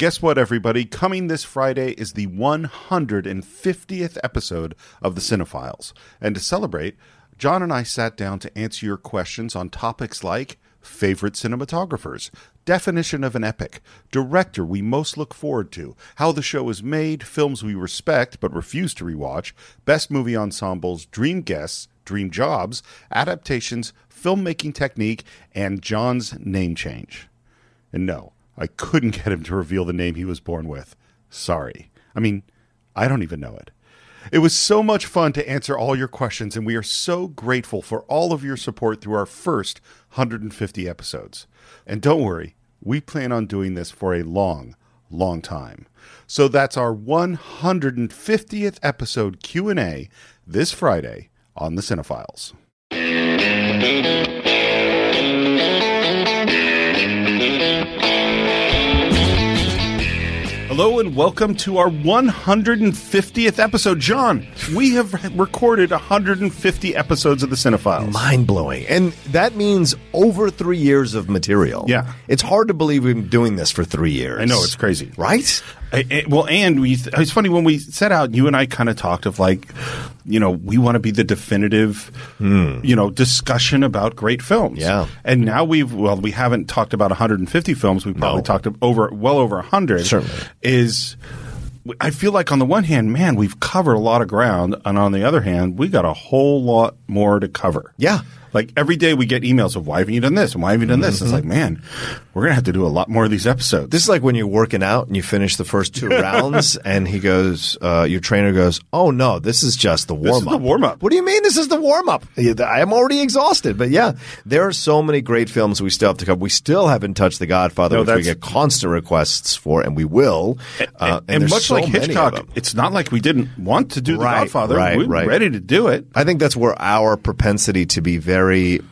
Guess what, everybody? Coming this Friday is the 150th episode of The Cine-Files. And to celebrate, John and I sat down to answer your questions on topics like favorite cinematographers, definition of an epic, director we most look forward to, how the show is made, films we respect but refuse to rewatch, best movie ensembles, dream guests, dream jobs, adaptations, filmmaking technique, and John's name change. And no, I couldn't get him to reveal the name he was born with. Sorry. I mean, I don't even know it. It was so much fun to answer all your questions, and we are so grateful for all of your support through our first 150 episodes. And don't worry, we plan on doing this for a long, long time. So that's our 150th episode Q&A this Friday on the Cine-Files. Hello and welcome to our 150th episode. John, we have recorded 150 episodes of the Cine-Files. mind blowing. And that means over three years of material. Yeah. It's hard to believe we've been doing this for three years. I know it's crazy, Right? I- I- well, and we it's funny when we set out, you and I kind of talked of like, you know, we want to be the definitive, hmm. you know, discussion about great films. Yeah. and now we've well, we haven't talked about 150 films. We've probably No. talked over well over 100. Certainly. is. I feel like on the one hand, man, we've covered a lot of ground, and on the other hand, we got a whole lot more to cover. Yeah. Like every day we get emails of why haven't you done this and why haven't you done this? It's like, man, we're gonna have to do a lot more of these episodes. Mm-hmm. This is like when you're working out and you finish the first two rounds, and he goes, uh, your trainer goes, "Oh no, this is just the warm up. the warm-up. What do you mean this is the warm up? I am already exhausted. But yeah, there are so many great films we still have to cover. We still haven't touched The Godfather, No, which we get constant requests for, and we will. Uh, and, there's much so like Hitchcock, it's not like we didn't want to do The Godfather. right, we were right. ready to do it. I think that's where our propensity to be very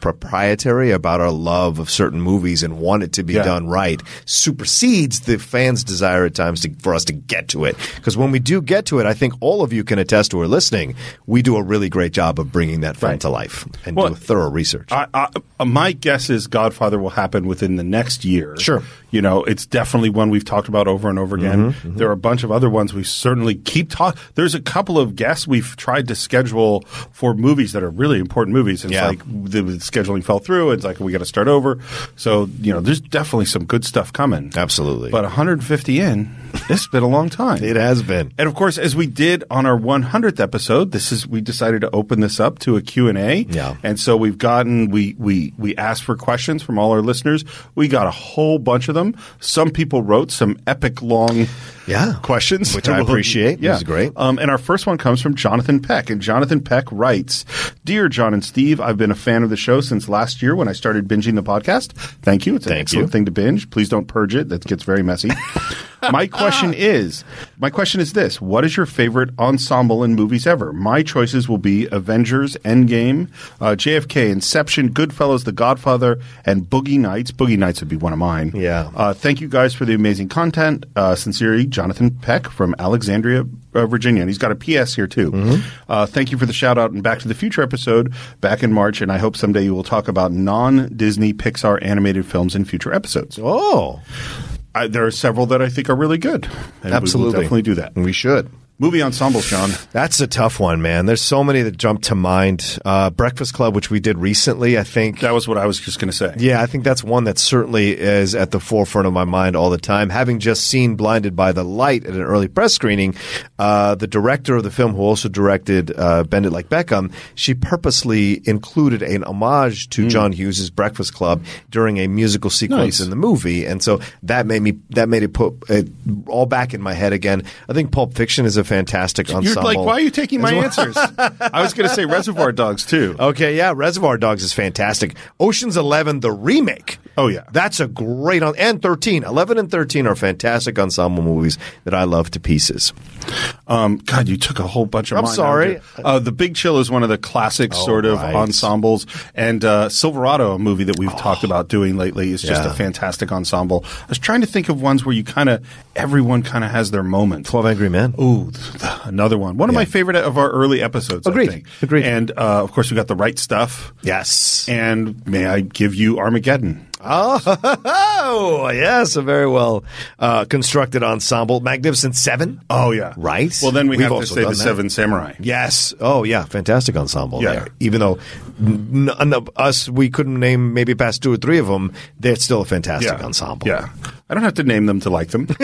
proprietary about our love of certain movies and want it to be Yeah. done right supersedes the fans' desire at times to, for us to get to it. Because when we do get to it, I think all of you can attest to are listening. We do a really great job of bringing that film Right. to life and Well, do thorough research. I, I, my guess is Godfather will happen within the next year. Sure. You know, it's definitely one we've talked about over and over again. Mm-hmm, There are a bunch of other ones we certainly keep talking. There's a couple of guests we've tried to schedule for movies that are really important movies. And Yeah. It's like the, scheduling fell through. It's like we got to start over. So, you know, there's definitely some good stuff coming. Absolutely. But 150 in, it's been a long time. it has been. And of course, as we did on our 100th episode, this is we decided to open this up to a Q&A. Yeah. And so we've gotten we we we asked for questions from all our listeners. We got a whole bunch of them. Some people wrote some epic long Yeah. questions, Which I appreciate. Yeah, This is great. Um, and our first one comes from Jonathan Peck, and Jonathan Peck writes, "Dear John and Steve, I've been a fan of the show since last year when I started binging the podcast. Thank you. It's an Thank excellent you. thing to binge. Please don't purge it. That gets very messy." my question is, my question is this: What is your favorite ensemble in movies ever? My choices will be Avengers, Endgame, uh, JFK, Inception, Goodfellas, The Godfather, and Boogie Nights. Boogie Nights would be one of mine. Yeah. Uh, thank you guys for the amazing content. Uh, sincerely, Jonathan Peck from Alexandria, uh, Virginia. And he's got a PS here too. Uh, thank you for the shout out and Back to the Future episode back in March. And I hope someday you will talk about non Disney Pixar animated films in future episodes. Oh, I, there are several that I think are really good. Absolutely. Definitely do that. And We should. Movie ensembles, John. That's a tough one, man. There's so many that jump to mind. Uh, Breakfast Club, which we did recently, I think. That was what I was just going to say. Yeah, I think that's one that certainly is at the forefront of my mind all the time. Having just seen Blinded by the Light at an early press screening, uh, the director of the film, who also directed uh, Bend It Like Beckham, she purposely included an homage to John Hughes' Breakfast Club during a musical sequence Nice. in the movie, and so that made me that made it put it all back in my head again. I think Pulp Fiction is a fantastic You're ensemble. like, why are you taking my answers? I was going to say Reservoir Dogs too. Okay, yeah, Reservoir Dogs is fantastic. Ocean's 11 the remake. Oh, yeah. That's a great on and 13. 11 and 13 are fantastic ensemble movies that I love to pieces. Um, God, you took a whole bunch of I'm sorry. Uh, the Big Chill is one of the classic Oh, sort of right. ensembles, and uh, Silverado, a movie that we've talked about doing lately, is just Yeah. a fantastic ensemble. I was trying to think of ones where you kind of everyone kind of has their moment. 12 Angry Men. Ooh, another one. One of Yeah. my favorite of our early episodes. Agreed. I think. Agreed. And uh, of course, we got the right stuff. Yes. And may I give you Armageddon? Oh, yes, a very well uh, constructed ensemble. Magnificent Seven. Oh yeah, Right. Well, then we We've have to also say the that. Seven Samurai. Yes. Oh, yeah. Fantastic ensemble Yeah. there. Even though none of us, we couldn't name maybe past two or three of them, they're still a fantastic Yeah, ensemble. Yeah, I don't have to name them to like them.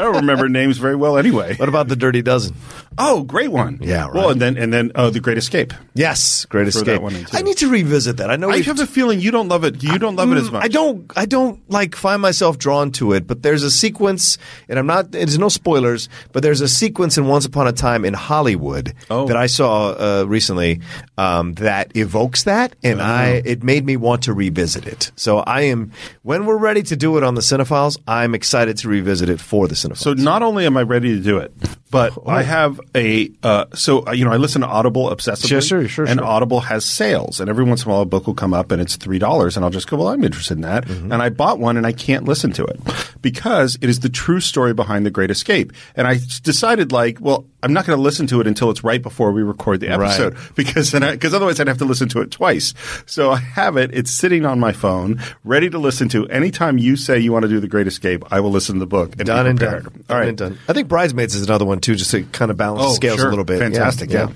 I don't remember names very well anyway. What about the Dirty Dozen? Oh, great one. Yeah, right. Well, and then and then oh, the Great Escape. Yes, Great Escape. that one in, too. I need to revisit that. I know I have a feeling you don't love it. You don't love it as much. Mm, I don't. I don't like find myself drawn to it. But there's a sequence, and I'm not. There's no spoilers, but there's a sequence in Once Upon a Time in Hollywood Oh. that I saw uh, recently um, that evokes that, and I it made me want to revisit it. So I am when we're ready to do it on the Cine-Files. I'm excited to revisit it for the Cine-Files. So not only am I ready to do it, but Oh. I have a uh, so uh, you know I listen to Audible obsessively. Sure, sure, sure, And sure. Audible has sales, and every once in a while a book will come up and it's three dollars, and I'll just go, well, I'm interested in that, Mm-hmm. and I bought one, and I can't listen to it because it is the true story behind the Great Escape, and I decided like, well, I'm not going to listen to it until it's right before we record the Right. episode because then because otherwise I'd have to listen to it twice. So I have it; it's sitting on my phone, ready to listen to. Anytime you say you want to do the Great Escape, I will listen to the book and done and prepared. All Done done. I think Bridesmaids is another one too, just to kind of balance the Oh, scales sure. a little bit. Fantastic, yeah.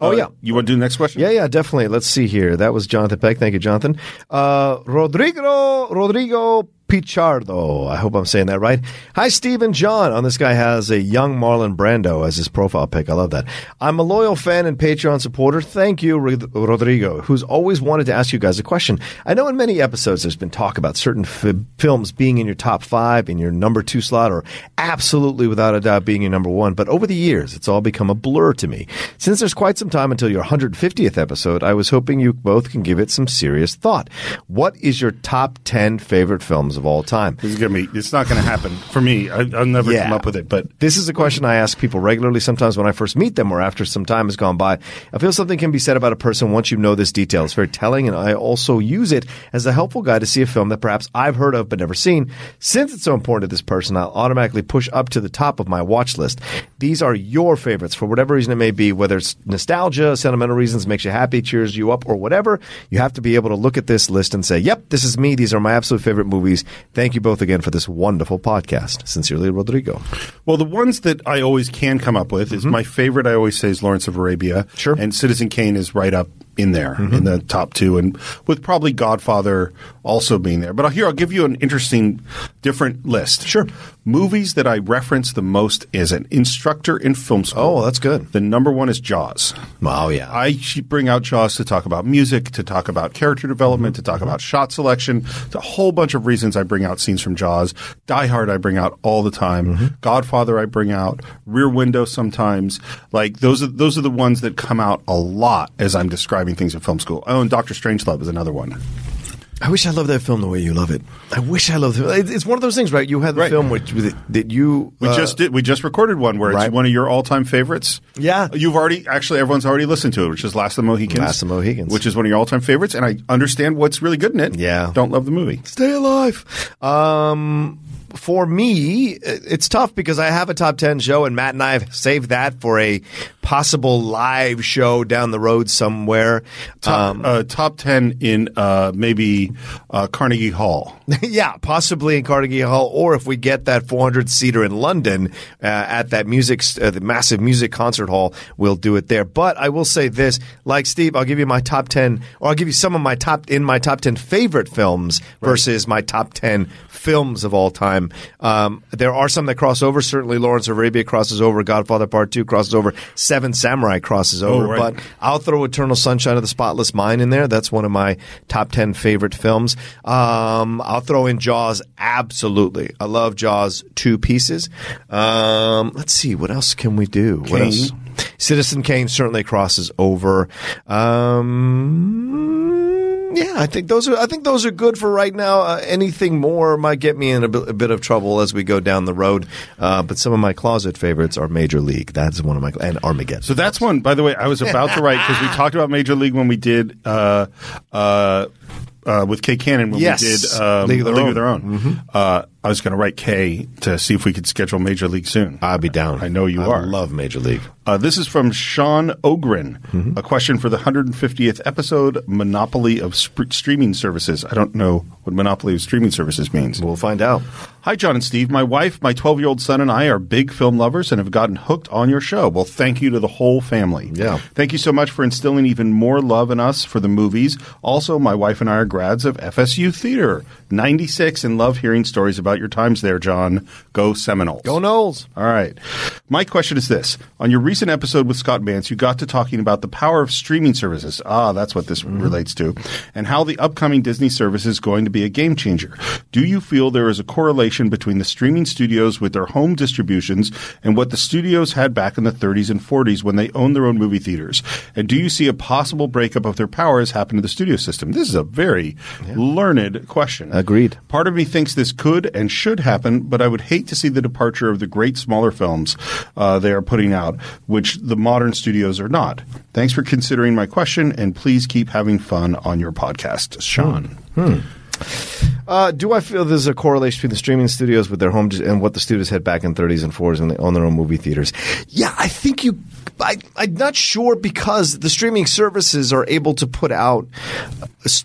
Oh Uh, yeah. You want to do the next question? Yeah, yeah, definitely. Let's see here. That was Jonathan Peck. Thank you, Jonathan. Uh, Rodrigo, Rodrigo Pichardo. I hope I'm saying that right. Hi, Steve and John. On this guy has a young Marlon Brando as his profile pic. I love that. I'm a loyal fan and Patreon supporter. Thank you, Rodrigo, who's always wanted to ask you guys a question. I know in many episodes there's been talk about certain f- films being in your top five, in your number two slot, or absolutely without a doubt being your number one. But over the years, it's all become a blur to me. Since there's quite some time until your 150th episode, I was hoping you both can give it some serious thought. What is your top 10 favorite films of all time? This is gonna be. It's not gonna happen for me. I, I'll never Yeah. come up with it. But This is a question I ask people regularly, sometimes when I first meet them or after some time has gone by. I feel something can be said about a person once you know this detail. It's very telling, and I also use it as a helpful guide to see a film that perhaps I've heard of but never seen. Since it's so important to this person, I'll automatically push up to the top of my watch list. These are your favorites for whatever reason it may be, whether it's nostalgia, sentimental reasons, makes you happy, cheers you up, or whatever. You have to be able to look at this list and say, yep, this is me. These are my absolute favorite movies. Thank you both again for this wonderful podcast. Sincerely, Rodrigo. well, the ones that I always can come up with is my favorite. I always say is Lawrence of Arabia. Mm-hmm. Sure. Mm-hmm. And Citizen Kane is right up in there in the top two, and with probably Godfather also being there. But here I'll give you an interesting, different list. Sure. Movies that I reference the most as an instructor in film school. Oh, that's good. The number one is Jaws. Oh, yeah. I bring out Jaws to talk about music, to talk about character development, to talk mm-hmm. about shot selection, to a whole bunch of reasons I bring out scenes from Jaws. Die Hard I bring out all the time. Mm-hmm. Godfather I bring out. Rear Window sometimes. Like those are those are the ones that come out a lot as I'm describing things in film school. Oh, and Doctor Strangelove is another one. I wish I loved that film the way you love it. I wish I loved it. It's one of those things, right? You had the Right. film which that you We uh, just did. We just recorded one where right. it's one of your all-time favorites. Yeah. you've already actually everyone's already listened to it, which is Last of the Mohicans. Last of the Mohicans. which is one of your all-time favorites, and I understand what's really good in it. Yeah. don't love the movie. stay alive. Um, for me, it's tough because I have a top 10 show and Matt and I have saved that for a possible live show down the road somewhere. Top, Um, uh, top ten in uh, maybe uh, Carnegie Hall. yeah, possibly in Carnegie Hall, or if we get that 400 seater in London uh, at that music, uh, the massive music concert hall, we'll do it there. But I will say this, like Steve, I'll give you my top 10, or I'll give you some of my top in my top 10 favorite films versus my top 10 films of all time. Um, there are some that cross over. Certainly, Lawrence of Arabia crosses over. Godfather Part Two crosses over. Seven Samurai crosses over. right. But I'll throw Eternal Sunshine of the Spotless Mind in there. That's one of my top 10 favorite films. Um, I'll throw in Jaws. Absolutely. I love Jaws two pieces. Um, let's see. What else can we do? What else? Citizen Kane certainly crosses over. Um, yeah, I think those are. I think those are good for right now. Uh, anything more might get me in a bit, bit of trouble as we go down the road. Uh, but some of my closet favorites are Major League. That's one of my and Armageddon. So that's one. By the way, I was about to write because we talked about Major League when we did uh, uh, with Kay Cannon when Yes. we did um, League of Their League Own. of Their Own. Uh, I was going to write Kay to see if we could schedule Major League soon. I'll be down. I know you I are. love Major League. Uh, this is from Sean Ogren. Mm-hmm. A question for the 150th episode Monopoly of sp- Streaming Services. I don't know what Monopoly of Streaming Services means. We'll find out. Hi, John and Steve. My wife, my 12 year old son, and I are big film lovers and have gotten hooked on your show. Well, thank you to the whole family. Yeah. Thank you so much for instilling even more love in us for the movies. Also, my wife and I are grads of FSU Theater, 96, and love hearing stories about your times there, John. Go Seminoles. Go Noles. All right. My question is this. On your recent episode with Scott Mantz, you got to talking about the power of streaming services. Ah, that's what this relates to. And how the upcoming Disney service is going to be a game changer. Do you feel there is a correlation between the streaming studios with their home distributions and what the studios had back in the 30s and 40s when they owned their own movie theaters? And do you see a possible breakup of their powers happen to the studio system? This is a very learned question. Agreed. Part of me thinks this could and should happen, but I would hate to see the departure of the great smaller films uh, they are putting out, which the modern studios are not. Thanks for considering my question, and please keep having fun on your podcast, Sean. Uh, do I feel there's a correlation between the streaming studios with their home and what the studios had back in 30s and 40s when they owned their own movie theaters? Yeah, I think you. I, I'm not sure because the streaming services are able to put out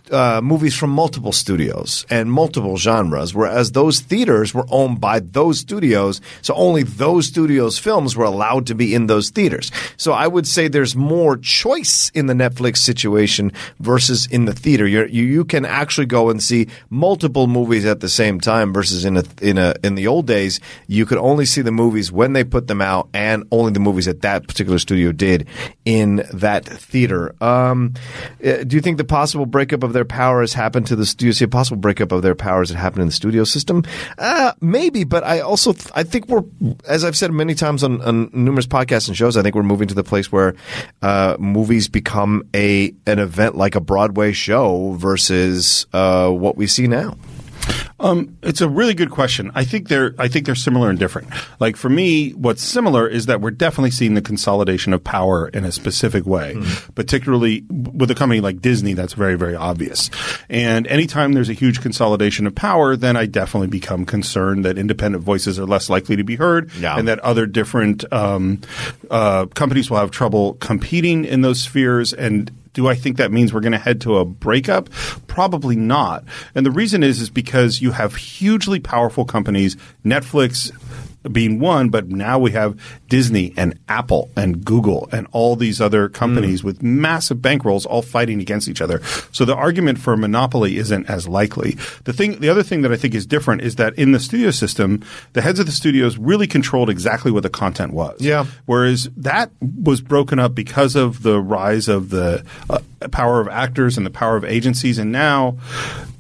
uh, movies from multiple studios and multiple genres, whereas those theaters were owned by those studios, so only those studios' films were allowed to be in those theaters. So I would say there's more choice in the Netflix situation versus in the theater. You're, you you can actually go and see multiple movies at the same time versus in a in a in the old days you could only see the movies when they put them out and only the movies that that particular studio did in that theater. Um, uh, do you think the possible breakup of their power has happened to the studio? See a possible breakup of their powers that happened in the studio system? Uh, maybe, but I also th- I think we're as I've said many times on, on numerous podcasts and shows. I think we're moving to the place where uh, movies become a an event like a Broadway show versus uh, what we see now. Um, it's a really good question. I think they're I think they're similar and different. Like for me, what's similar is that we're definitely seeing the consolidation of power in a specific way, particularly with a company like Disney. That's very very obvious. And anytime there's a huge consolidation of power, then I definitely become concerned that independent voices are less likely to be heard, Yeah. and that other different um, uh, companies will have trouble competing in those spheres and do I think that means we're going to head to a breakup? Probably not. And the reason is is because you have hugely powerful companies, Netflix being one, but now we have Disney and Apple and Google and all these other companies with massive bankrolls all fighting against each other. So the argument for a monopoly isn't as likely. The thing the other thing that I think is different is that in the studio system, the heads of the studios really controlled exactly what the content was. Yeah. Whereas that was broken up because of the rise of the uh, power of actors and the power of agencies, and now.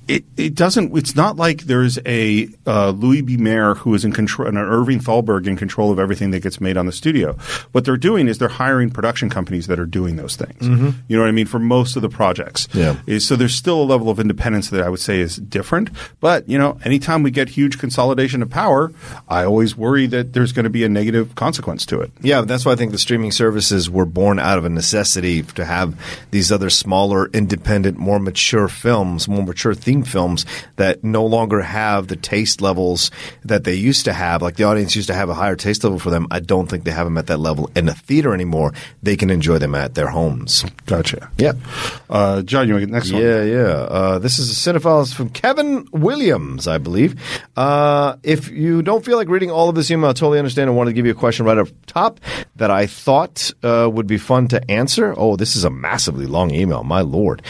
It, it doesn't. It's not like there's a uh, Louis B. Mayer who is in control, and an Irving Thalberg in control of everything that gets made on the studio. What they're doing is they're hiring production companies that are doing those things. You know what I mean? For most of the projects, Yeah. So there's still a level of independence that I would say is different. But you know, anytime we get huge consolidation of power, I always worry that there's going to be a negative consequence to it. Yeah, that's why I think the streaming services were born out of a necessity to have these other smaller, independent, more mature films, more mature films that no longer have the taste levels that they used to have. Like the audience used to have a higher taste level for them. I don't think they have them at that level in the theater anymore. They can enjoy them at their homes. Gotcha. Yeah. Uh, John, you want to get the next one? Yeah, yeah. Uh, this is a cinephile from Kevin Williams, I believe. Uh, if you don't feel like reading all of this email, I totally understand. I wanted to give you a question right up top that I thought uh, would be fun to answer. Oh, this is a massively long email. My lord.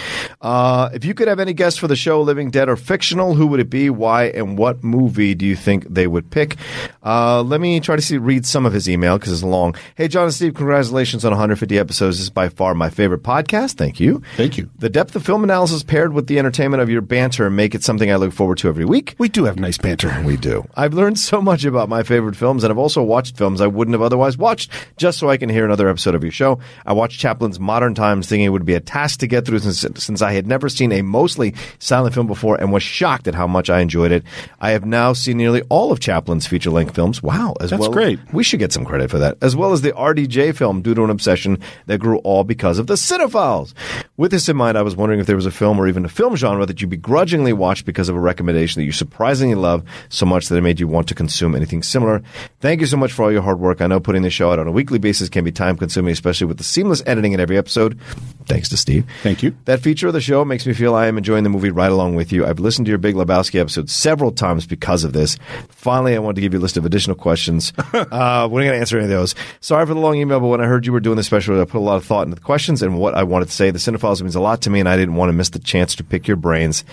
Uh, if you could have any guest for the show, living, dead, or fictional, who would it be? Why and what movie do you think they would pick? Uh, let me try to see read some of his email because it's long. Hey, John and Steve, congratulations on 150 episodes. This is by far my favorite podcast. Thank you. Thank you. The depth of film analysis paired with the entertainment of your banter make it something I look forward to every week. We do have nice banter. We do. I've learned so much about my favorite films, and I've also watched films I wouldn't have otherwise watched just so I can hear another episode of your show. I watched Chaplin's Modern Times thinking it would be a task to get through since, since I had never seen a mostly silent film film before and was shocked at how much I enjoyed it. I have now seen nearly all of Chaplin's feature length films. Wow, as That's well. great. We should get some credit for that, as well as the RDJ film due to an obsession that grew all because of the Cine-Files. With this in mind, I was wondering if there was a film or even a film genre that you begrudgingly watched because of a recommendation that you surprisingly love so much that it made you want to consume anything similar. Thank you so much for all your hard work. I know putting the show out on a weekly basis can be time consuming, especially with the seamless editing in every episode. Thanks to Steve. Thank you. That feature of the show makes me feel I am enjoying the movie right along with you. I've listened to your Big Lebowski episode several times because of this. Finally, I wanted to give you a list of additional questions. uh, we're not going to answer any of those. Sorry for the long email, but when I heard you were doing this special, I put a lot of thought into the questions and what I wanted to say. The Cine-Files means a lot to me, and I didn't want to miss the chance to pick your brains.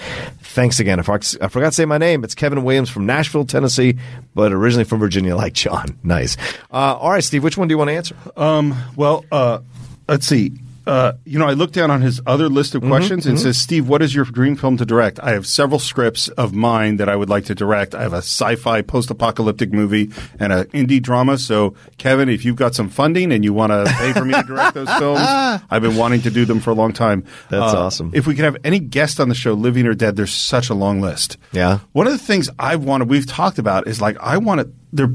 Thanks again. I I forgot to say my name. It's Kevin Williams from Nashville, Tennessee, but originally from Virginia, like John. Nice. Uh, all right, Steve, which one do you want to answer? Um, well, uh, let's see. Uh, you know, I looked down on his other list of Mm-hmm, questions and says, Steve, what is your dream film to direct? I have several scripts of mine that I would like to direct. I have a sci-fi post-apocalyptic movie and an indie drama. So, Kevin, if you've got some funding and you want to pay for me to direct those films, I've been wanting to do them for a long time. That's Uh, awesome. If we could have any guest on the show, living or dead, there's such a long list. Yeah. One of the things I've wanted, we've talked about, is like I want to. There,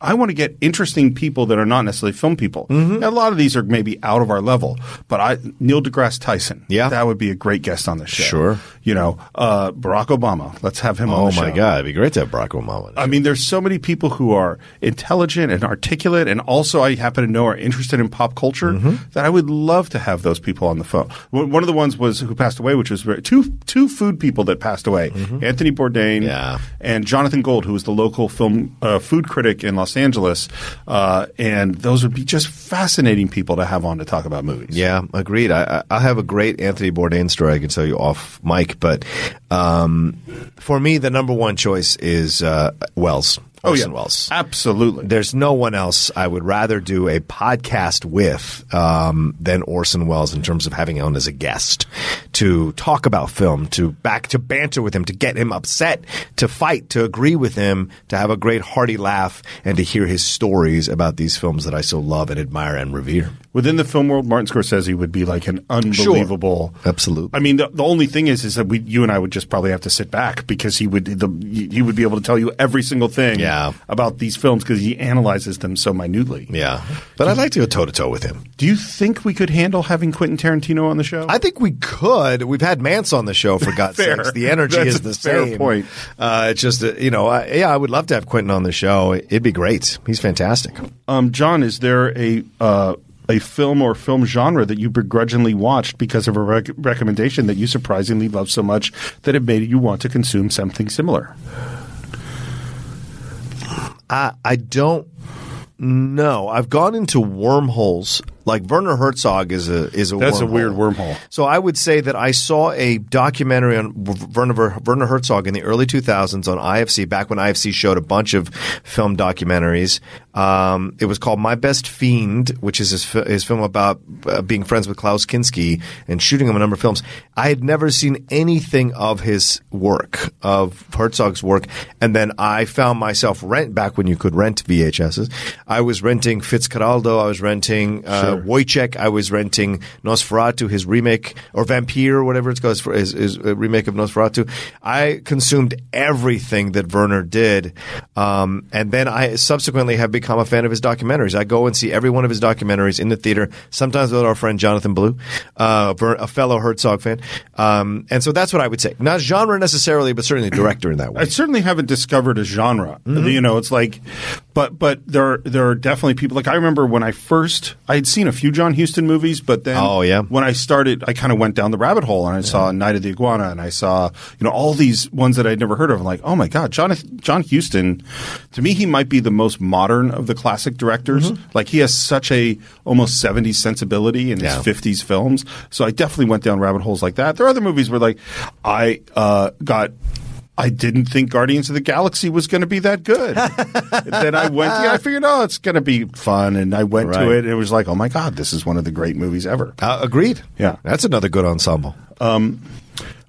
I want to get interesting people that are not necessarily film people. Mm-hmm. A lot of these are maybe out of our level, but I Neil deGrasse Tyson. Yeah. that would be a great guest on the show. Sure. You know, uh, Barack Obama. Let's have him on Oh, the show. my God. It'd be great to have Barack Obama. I mean, there's so many people who are intelligent and articulate, and also I happen to know are interested in pop culture Mm-hmm. that I would love to have those people on the phone. One of the ones was who passed away, which was very, two two food people that passed away: Anthony Bourdain Mm-hmm. Yeah. and Jonathan Gold, who was the local film uh, food critic in Los Angeles. Uh, and those would be just fascinating people to have on to talk about movies. Yeah, agreed. I, I have a great Anthony Bourdain story I can tell you off mic, but um, for me, the number one choice is uh, Welles. Oh Orson yeah, Welles. absolutely. There's no one else I would rather do a podcast with um, than Orson Welles in terms of having him on as a guest to talk about film, to back to banter with him, to get him upset, to fight, to agree with him, to have a great hearty laugh, and to hear his stories about these films that I so love and admire and revere. Within the film world, Martin Scorsese would be like an unbelievable. Absolutely. I mean, the, the only thing is, is that we, you and I would just probably have to sit back because he would, the, he would be able to tell you every single thing Yeah. about these films because he analyzes them so minutely. Yeah, but I'd like to go toe to toe with him. Do you think we could handle having Quentin Tarantino on the show? I think we could. We've had Mantz on the show for God's sakes. The energy That's is the fair same. point. Uh, it's just uh, you know, I, yeah, I would love to have Quentin on the show. It'd be great. He's fantastic. um, John, is there a uh, a film or film genre that you begrudgingly watched because of a rec- recommendation that you surprisingly loved so much that it made you want to consume something similar? I I don't know. I've gone into wormholes. Like Werner Herzog is a is a That's a weird wormhole. So I would say that I saw a documentary on Werner, Werner Herzog in the early 2000s on IFC, back when IFC showed a bunch of film documentaries. Um, it was called My Best Fiend, which is his, his film about uh, being friends with Klaus Kinski and shooting him a number of films. I had never seen anything of his work, of Herzog's work, and then I found myself rent back when you could rent VHSs. I was renting Fitzcarraldo. I was renting uh, Woyzeck. I was renting Nosferatu, his remake or Vampire, or whatever it's called, his, his uh, remake of Nosferatu. I consumed everything that Werner did, um, and then I subsequently have become a fan of his documentaries. I go and see every one of his documentaries in the theater. Sometimes with our friend Jonathan Blue, uh, Ver- a fellow Herzog fan, um, and so that's what I would say. Not genre necessarily, but certainly director in that way. I certainly haven't discovered a genre. Mm-hmm. You know, it's like, but but there are, there are definitely people. Like I remember when I first I had seen a few John Huston movies, but then Oh, yeah. when I started, I kind of went down the rabbit hole and I saw Night of the Iguana and I saw you know all these ones that I'd never heard of. I'm like, oh my god, John John Huston. To me, he might be the most modern of the classic directors. Mm-hmm. Like he has such a almost 70s sensibility in his Yeah. 50s films. So I definitely went down rabbit holes like that. There are other movies where like I uh, got. I didn't think Guardians of the Galaxy was going to be that good. then I went, yeah, I figured, oh, it's going to be fun. And I went to it and it was like, oh my God, this is one of the great movies ever. Uh, agreed. Yeah. that's another good ensemble.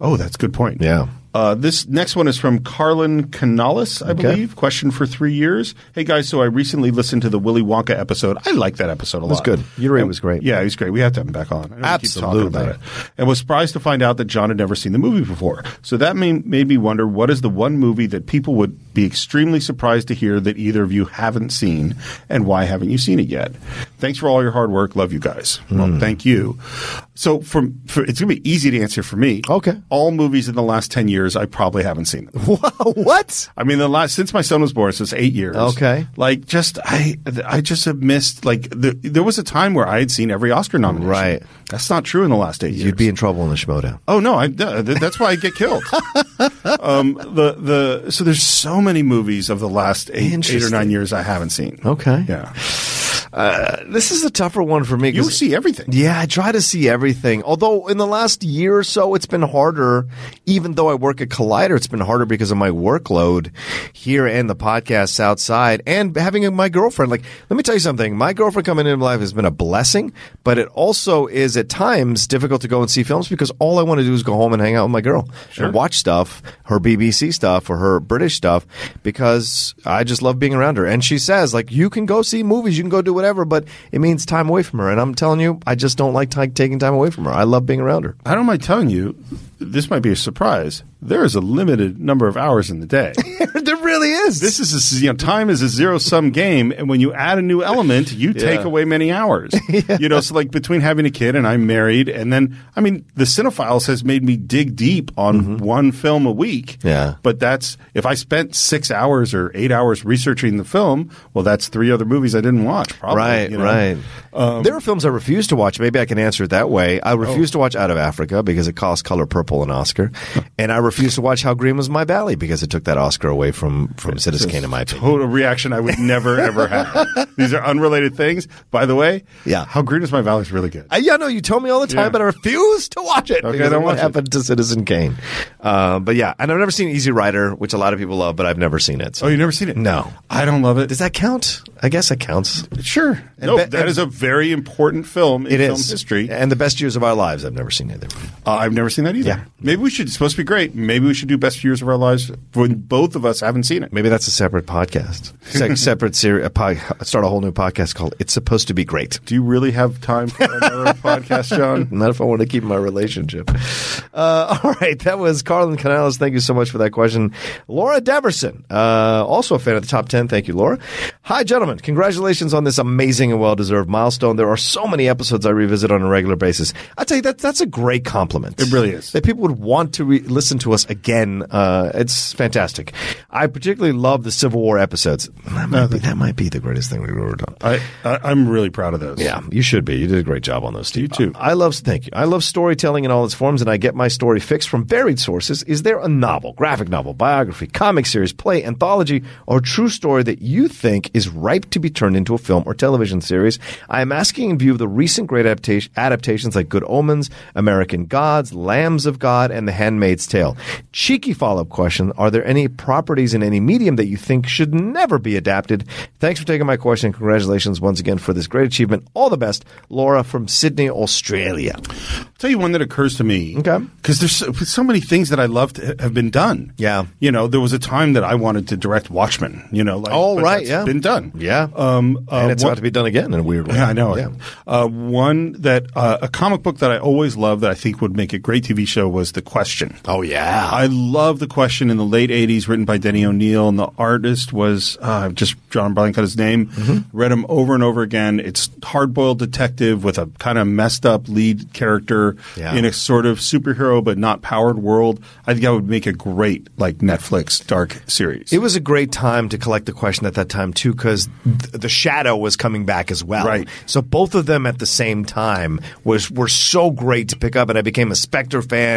Oh, that's a good point. Yeah. Uh, this next one is from Carlin Canales, I believe. Question for three years. Hey guys, so I recently listened to the Willy Wonka episode. I like that episode a lot. was good. Uri And- was great. Yeah, he was great. We have to have him back on. I know keep Absolutely. about it. And was surprised to find out that John had never seen the movie before. So that made, made me wonder what is the one movie that people would be extremely surprised to hear that either of you haven't seen, and why haven't you seen it yet? Thanks for all your hard work. Love you guys. Hmm. Well, thank you. So from for, it's going to be easy to answer for me. Okay. All movies in the last 10 years, I probably haven't seen them. what? I mean, the last since my son was born, so it's eight years. Okay. like just I, I just have missed like the, there was a time where I had seen every Oscar nomination. Right. That's not true in the last eight years. You'd be in trouble in the Schmoedown. Oh no, I, that's why I get killed. um, the the so there's so many movies of the last eight, eight or nine years I haven't seen. Okay. Yeah, Uh, this is a tougher one for me. you see everything. Yeah, I try to see everything. Although in the last year or so, it's been harder. Even though I work at Collider, it's been harder because of my workload here and the podcasts outside, and having my girlfriend. Like, let me tell you something. My girlfriend coming into my life has been a blessing, but it also is at times difficult to go and see films because all I want to do is go home and hang out with my girl and watch stuff, her BBC stuff or her British stuff, because I just love being around her. And she says, like, you can go see movies, you can go do whatever, but it means time away from her. And I'm telling you, I just don't like ti- taking time away from her. I love being around her. I don't mind telling you, this might be a surprise. There is a limited number of hours in the day. there really is. this is a, you know time is a zero sum game, and when you add a new element, you take away many hours. You know, so like between having a kid and I'm married, and then I mean, the Cine-Files has made me dig deep on one film a week. Mm-hmm. Yeah. but that's if I spent six hours or eight hours researching the film, well, that's three other movies I didn't watch. Probably, Right, you know? right. there are films I refuse to watch. Maybe I can answer it that way. I refuse Oh. to watch Out of Africa because it costs Color Purple an Oscar, and I refuse to watch How Green Was My Valley because it took that Oscar away from from Citizen Kane. In my opinion, Total reaction I would never ever have. These are unrelated things. By the way, Yeah. How Green Was My Valley is really good. Uh, yeah, no, you told me all the time, Yeah. but I refuse to watch it Okay, because don't of what it. happened to Citizen Kane. Uh, but yeah, and I've never seen Easy Rider, which a lot of people love, but I've never seen it. So. Oh, you've never seen it? No. I don't love it. Does that count? I guess it counts. Sure. no, be- that is a very important film in film is history. and the best years of our lives. I've never seen either. Uh, I've never seen that either. Yeah. Maybe we should. It's supposed to be great. Maybe we should do best years of our lives when both of us haven't seen it. Maybe that's a separate podcast, Se- separate series. Pod, start a whole new podcast called "It's Supposed to Be Great." Do you really have time for another podcast, John? Not if I want to keep my relationship. Uh, all right, that was Carlin Canales. Thank you so much for that question. Laura Deverson, uh, also a fan of the top 10. Thank you, Laura. Hi, gentlemen. Congratulations on this amazing and well deserved milestone. There are so many episodes I revisit on a regular basis. I tell you, that that's a great compliment. It really is. That people would want to re- listen to us again. Uh, it's fantastic. I particularly love the Civil War episodes. That might, be, that might be the greatest thing we've ever done. I, I I'm really proud of those. Yeah, you should be. You did a great job on those, Steve. You too. I love, thank you. I love storytelling in all its forms, and I get my story fixed from varied sources. Is there a novel, graphic novel, biography, comic series, play, anthology, or true story that you think is ripe to be turned into a film or television series? I am asking in view of the recent great adaptation, adaptations like Good Omens, American Gods, Lambs of God, and The Handmaid's Tale. Cheeky follow up question Are there any properties in any medium that you think should never be adapted? Thanks for taking my question, congratulations once again for this great achievement. All the best, Laura from Sydney, Australia. I'll tell you one that occurs to me. Okay. Because there's so, so many things that I love to have been done. Yeah. You know, there was a time that I wanted to direct Watchmen. You know, like, Oh, but right, yeah. been done. Yeah. Um, uh, and it's one- about to be done again in a weird way. Yeah, I know. Yeah. Uh, one that uh, a comic book that I always loved that I think would make a great TV show was The Question. Oh, yeah. I love the question in the late '80s, written by Denny O'Neil, and the artist was uh, I've just John Blank got his name. Mm-hmm. Read him over and over again. It's hard-boiled detective with a kind of messed up lead character Yeah. in a sort of superhero but not powered world. I think that would make a great like Netflix dark series. It was a great time to collect the question at that time too, because th- the Shadow was coming back as well. Right. So both of them at the same time was were so great to pick up, and I became a Spectre fan,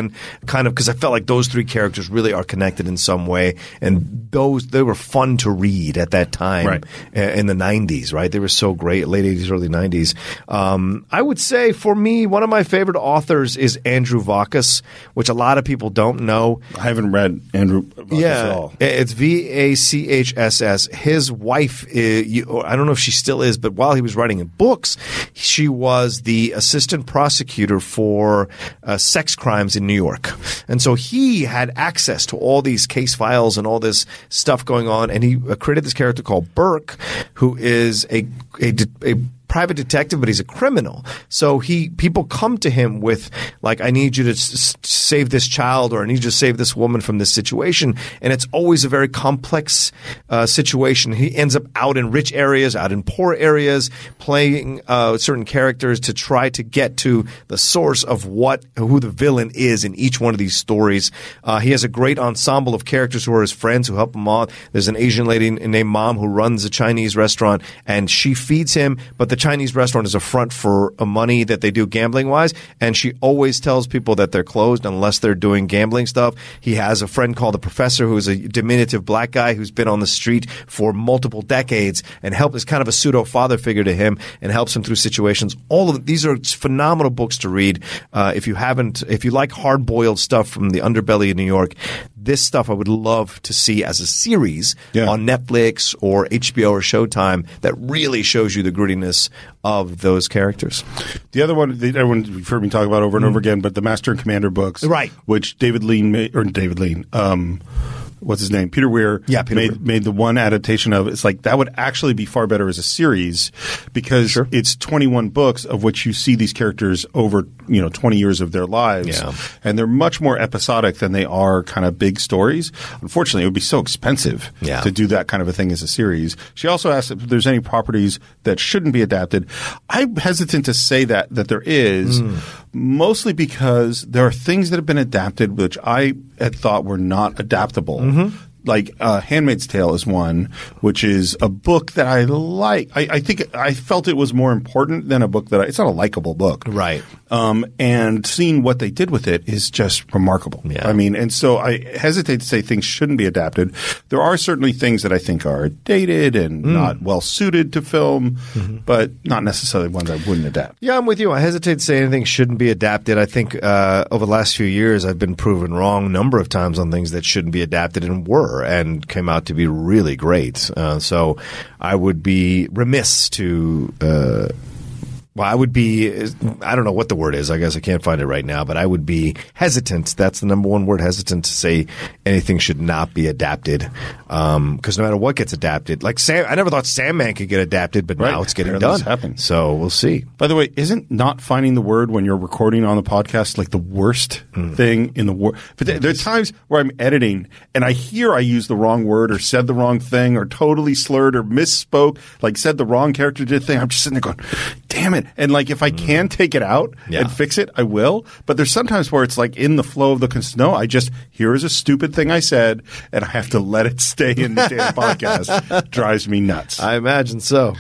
kind of because I felt like those three characters really are connected in some way, and those they were fun to read at that time Right. in the '90s. Right, they were so great, late '80s, early '90s. Um, I would say for me, one of my favorite authors is Andrew Vachss, which a lot of people don't know. I haven't read Andrew about this at all. It's V A C H S S. His wife, or I don't know if she still is, but while he was writing in books, she was the assistant prosecutor for uh, sex crimes in New York. And so he had access to all these case files and all this stuff going on. And he created this character called Burke, who is a, a, a private detective, but he's a criminal. So he people come to him with like, "I need you to s- save this child," or "I need you to save this woman from this situation," and it's always a very complex uh, situation. He ends up out in rich areas, out in poor areas, playing uh, certain characters to try to get to the source of what who the villain is in each one of these stories. Uh, he has a great ensemble of characters who are his friends who help him out. There's an Asian lady named Mom who runs a Chinese restaurant, and she feeds him, but the Chinese restaurant is a front for uh, money that they do gambling wise, and she always tells people that they're closed unless they're doing gambling stuff. He has a friend called the Professor who's a diminutive black guy who's been on the street for multiple decades and help is kind of a pseudo father figure to him and helps him through situations. All of these are phenomenal books to read. Uh, if you haven't, if you like hard boiled stuff from the underbelly of New York, this stuff I would love to see as a series Yeah. on Netflix or HBO or Showtime that really shows you the grittiness of those characters. The other one that everyone you've heard me talk about over and over again, but the Master and Commander books, Mm. Right. Which David Lean made, or David Lean, um, what's his name? Peter Weir, Yeah, Peter made Weir. made the one adaptation of. It's like that would actually be far better as a series because it's twenty one books of which you see these characters over you know twenty years of their lives, Yeah. and they're much more episodic than they are kind of big stories. Unfortunately, it would be so expensive Yeah. to do that kind of a thing as a series. She also asked if there's any properties that shouldn't be adapted. I'm hesitant to say that that there is, hmm. mostly because there are things that have been adapted which I had thought were not adaptable. Mm-hmm. Like uh, *Handmaid's Tale* is one, which is a book that I like. I, I think I felt it was more important than a book that I, it's not a likable book, Right. Um, and seeing what they did with it is just remarkable. Yeah. I mean, and so I hesitate to say things shouldn't be adapted. There are certainly things that I think are dated and not well suited to film, but not necessarily ones I wouldn't adapt. Yeah, I'm with you. I hesitate to say anything shouldn't be adapted. I think uh, over the last few years, I've been proven wrong a number of times on things that shouldn't be adapted and were, and came out to be really great. Uh, so I would be remiss to. Well, I would be, I don't know what the word is. I guess I can't find it right now, but I would be hesitant. That's the number one word, hesitant to say anything should not be adapted. Um, because no matter what gets adapted, like Sam, I never thought Sandman could get adapted, but Right. now it's getting done. So we'll see. By the way, isn't not finding the word when you're recording on the podcast like the worst hmm. thing in the world? But there, there are times where I'm editing and I hear I used the wrong word or said the wrong thing or totally slurred or misspoke, like said the wrong character did thing. I'm just sitting there going, damn it. And like if I mm. can take it out Yeah. and fix it, I will. But there's sometimes where it's like in the flow of the no, I just here is a stupid thing I said and I have to let it stay in the damn podcast. Drives me nuts. I imagine so.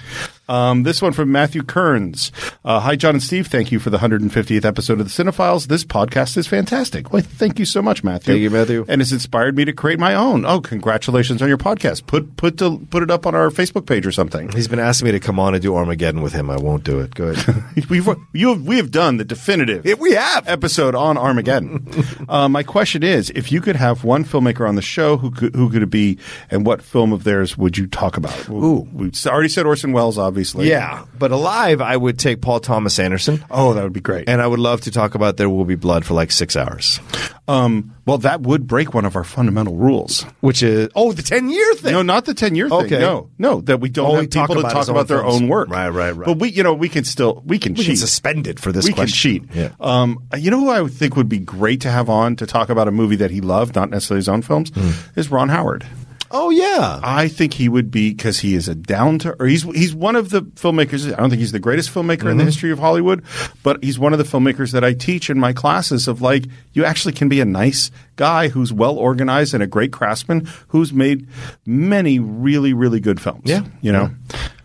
Um, this one from Matthew Kearns. Uh, Hi, John and Steve. Thank you for the 150th episode of The Cine-Files. This podcast is fantastic. Well, thank you so much, Matthew. Thank you, Matthew. And it's inspired me to create my own. Oh, congratulations on your podcast. Put put to, put it up on our Facebook page or something. He's been asking me to come on and do Armageddon with him. I won't do it. Good. We've you have, we have done the definitive. we have. episode on Armageddon. uh, my question is: If you could have one filmmaker on the show, who could who could it be, and what film of theirs would you talk about? Ooh. we already said Orson Welles, obviously. Yeah, but alive, I would take Paul Thomas Anderson, Oh, that would be great. and I would love to talk about There Will Be Blood for like six hours, Um, well, that would break one of our fundamental rules. which is oh the ten year thing. No, not the ten year thing. Okay. No, no, that we don't Only have talk people to talk about their films. own work. Right, right, right. But we, you know, we can still we can we cheat. can suspend it for this we question. can cheat. Yeah. Um, you know who I would think would be great to have on to talk about a movie that he loved, not necessarily his own films, Hmm. is Ron Howard. Oh yeah. I think he would be because he is a down to or he's he's one of the filmmakers. I don't think he's the greatest filmmaker Mm-hmm. in the history of Hollywood, but he's one of the filmmakers that I teach in my classes of like you actually can be a nice guy who's well organized and a great craftsman who's made many really really good films. Yeah. you know.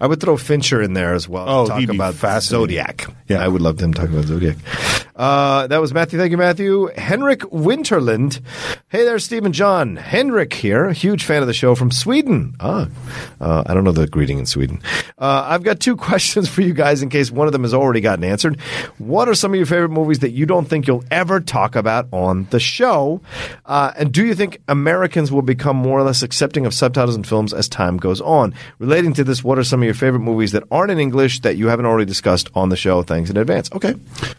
I would throw Fincher in there as well. to Oh, talk he'd be about. Zodiac. Yeah. I would love him talking about Zodiac. Uh, that was Matthew. Thank you, Matthew. Henrik Winterland. Hey there, Stephen John. Henrik here, a huge fan of the show from Sweden. Ah, uh, I don't know the greeting in Sweden. Uh, I've got two questions for you guys in case one of them has already gotten answered. What are some of your favorite movies that you don't think you'll ever talk about on the show? Uh, and do you think Americans will become more or less accepting of subtitles in films as time goes on? Relating to this, what are some of your favorite movies that aren't in English that you haven't already discussed on the show? Thanks in advance. Okay.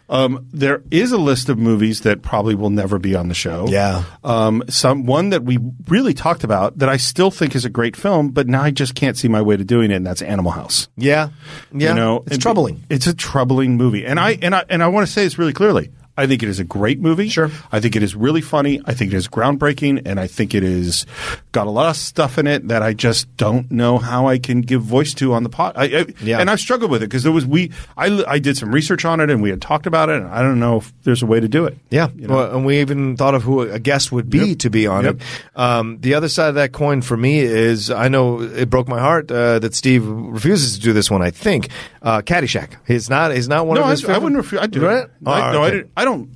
Um, there is a list of movies that probably will never be on the show. Yeah. Um, some one that we really talked about that I still think is a great film, but now I just can't see my way to doing it, and that's Animal House. Yeah. Yeah. You know, it's troubling. It's a troubling movie, and I and I and I want to say this really clearly. I think it is a great movie. Sure. I think it is really funny. I think it is groundbreaking, and I think it is got a lot of stuff in it that I just don't know how I can give voice to on the pot. I, I, Yeah. And I've struggled with it because there was we I I did some research on it and we had talked about it, and I don't know if there's a way to do it. Yeah, You know? well, and we even thought of who a guest would be Yep. to be on Yep. it. Um, the other side of that coin for me is I know it broke my heart uh, that Steve refuses to do this one. I think uh, Caddyshack. He's not. He's not one No, of I, his. I favorite- wouldn't refuse. I do. Right? it. I, Oh, no, I, okay. didn't, I don't.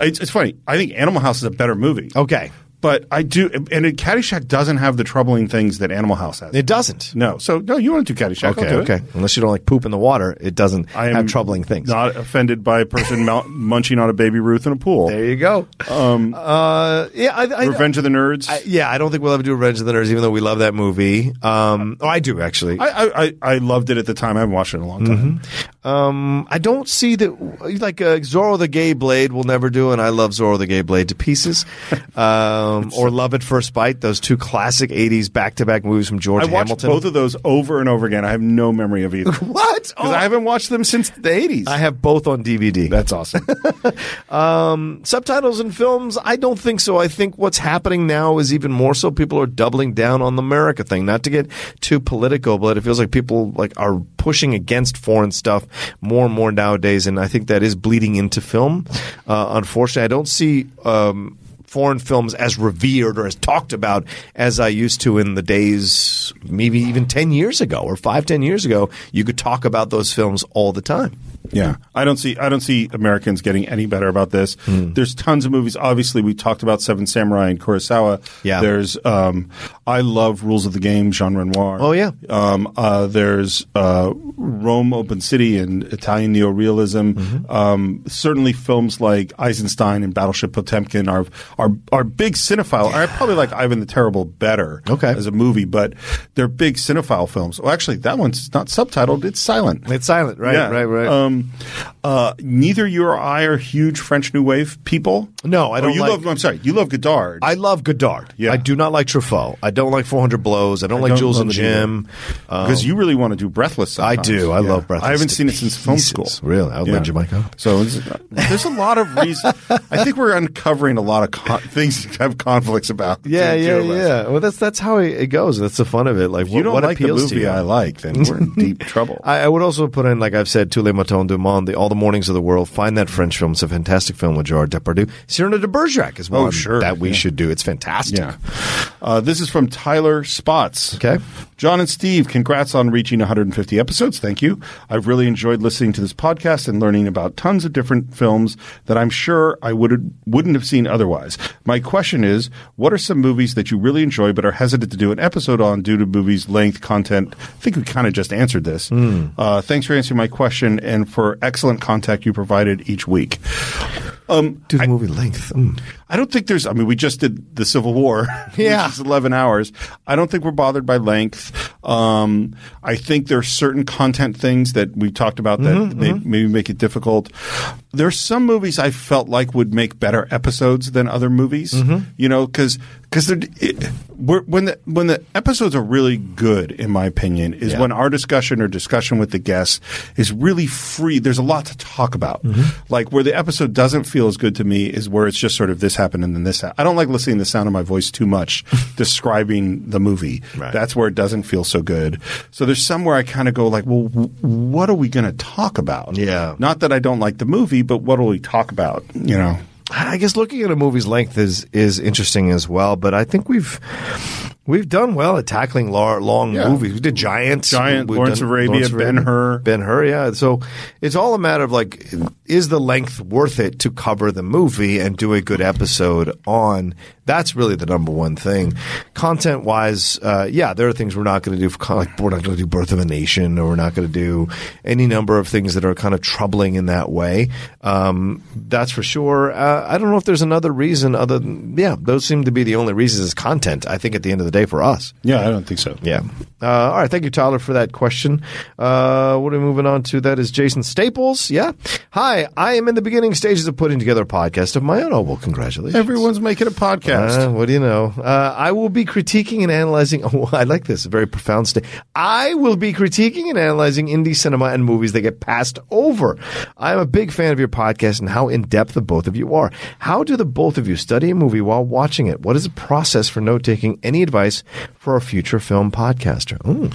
It's, it's funny. I think Animal House is a better movie. Okay, But I do, and it, Caddyshack doesn't have the troubling things that Animal House has. it doesn't. no, so no, you want to do Caddyshack? Okay, do okay. It. Unless you don't like poop in the water, it doesn't I am have troubling things. Not offended by a person munching on a baby Ruth in a pool. there you go. Um, uh, yeah, I, I, Revenge of the Nerds. Yeah, I don't think we'll ever do Revenge of the Nerds, even though we love that movie. Um, oh, I do actually. I, I, I, loved it at the time. I haven't watched it in a long time. Um, I don't see that like uh, Zorro the Gay Blade will never do, and I love Zorro the Gay Blade to pieces. Um, or Love at First Bite, those two classic '80s back-to-back movies from George I watched Hamilton. both of those over and over again. I have no memory of either because what? Oh, I haven't watched them since the eighties. I have both on DVD. That's awesome. Subtitles in films? I don't think so. I think what's happening now is even more so people are doubling down on the America thing. Not to get too political, but it feels like people like are pushing against foreign stuff more and more nowadays, and I think that is bleeding into film. Uh, unfortunately, I don't see. Um, Foreign films as revered or as talked about as I used to in the days, maybe even 10 years ago or five, 10 years ago. You could talk about those films all the time. Yeah, I don't see I don't see Americans getting any better about this. Hmm. There's tons of movies. Obviously, we talked about Seven Samurai and Kurosawa. Yeah. There's um, I love Rules of the Game, Jean Renoir. Oh, yeah. Um, uh, there's uh, Rome Open City and Italian neorealism. Mm-hmm. Um, certainly, films like Eisenstein and Battleship Potemkin are are are big cinephile. I probably like Ivan the Terrible better Okay. as a movie, but they're big cinephile films. Well, actually, that one's not subtitled; it's silent. It's silent, right? Yeah. Right, right. Um, uh, neither you or I are huge French New Wave people. No, I Oh, don't you like- love. I'm sorry, you love Godard. I love Godard. Yeah. I do not like Truffaut. I don't like 400 Blows. I don't like don't Jules and. Jim. Um, because you really want to do Breathless. I do. I Yeah. love Breathless I haven't seen it since film school. Really? I'll lend you my copy. So there's a lot of reasons. I think we're uncovering a lot of con- things to have conflicts about. yeah, yeah, yeah. Well, that's that's how it goes. That's the fun of it. Like, If you what, don't what like the movie? I like, then we're in deep trouble. I, I would also put in, like I've said, Tous les matins du monde, the All the Mornings of the World. Find that French film. It's a fantastic film with Gerard Depardieu. Cyrano de Bergerac is one Oh, sure. that we Yeah. should do. It's fantastic. Yeah. Uh, this is from Tyler Spots. Okay. John and Steve, congrats on reaching 150 episodes. Thank you. I've really enjoyed listening to this podcast and learning about tons of different films that I'm sure I would wouldn't have seen otherwise. My question is, what are some movies that you really enjoy but are hesitant to do an episode on due to movies' length, content? I think we kind of just answered this. Uh, thanks for answering my question and for excellent contact you provided each week. Um, to the movie length. Mm. I don't think there's. I mean, we just did the Civil War, Yeah. which is eleven hours. I don't think we're bothered by length. Um, I think there are certain content things that we talked about that Mm-hmm, may, maybe make it difficult. There's some movies I felt like would make better episodes than other movies. Mm-hmm. You know, because because when the when the episodes are really good, in my opinion, is Yeah. when our discussion or discussion with the guests is really free. There's a lot to talk about. Mm-hmm. Like where the episode doesn't feel as good to me is where it's just sort of this happened and then this. happened. I don't like listening to the sound of my voice too much describing the movie. Right. That's where it doesn't feel so good. So there's somewhere I kind of go like, well, w- what are we going to talk about? Yeah. Not that I don't like the movie, but what will we talk about? You know. I guess looking at a movie's length is is interesting as well, but I think we've We've done well at tackling lar- long Yeah. movies. We did Giant, Giant, We've Lawrence of Arabia, Ben-Hur. Ben Hur. Yeah. So it's all a matter of like, is the length worth it to cover the movie and do a good episode on? That's really the number one thing. Content wise, uh, yeah, there are things we're not going to do. For, con- like we're not going to do Birth of a Nation, or we're not going to do any number of things that are kind of troubling in that way. Um, that's for sure. Uh, I don't know if there's another reason other than yeah, those seem to be the only reasons. Is content. I think at the end of the day for us. Yeah, I don't think so. Yeah. Uh, all right. Thank you, Tyler, for that question. Uh, what are we moving on to? That is Jason Staples. Yeah. Hi. I am in the beginning stages of putting together a podcast of my own. Oh, well, congratulations. Everyone's making a podcast. Uh, what do you know? Uh, I will be critiquing and analyzing. Oh, I like this. Very profound statement. I will be critiquing and analyzing indie cinema and movies that get passed over. I'm a big fan of your podcast and how in depth the both of you are. How do the both of you study a movie while watching it? What is the process for note taking? Any advice for a future film podcaster? Ooh.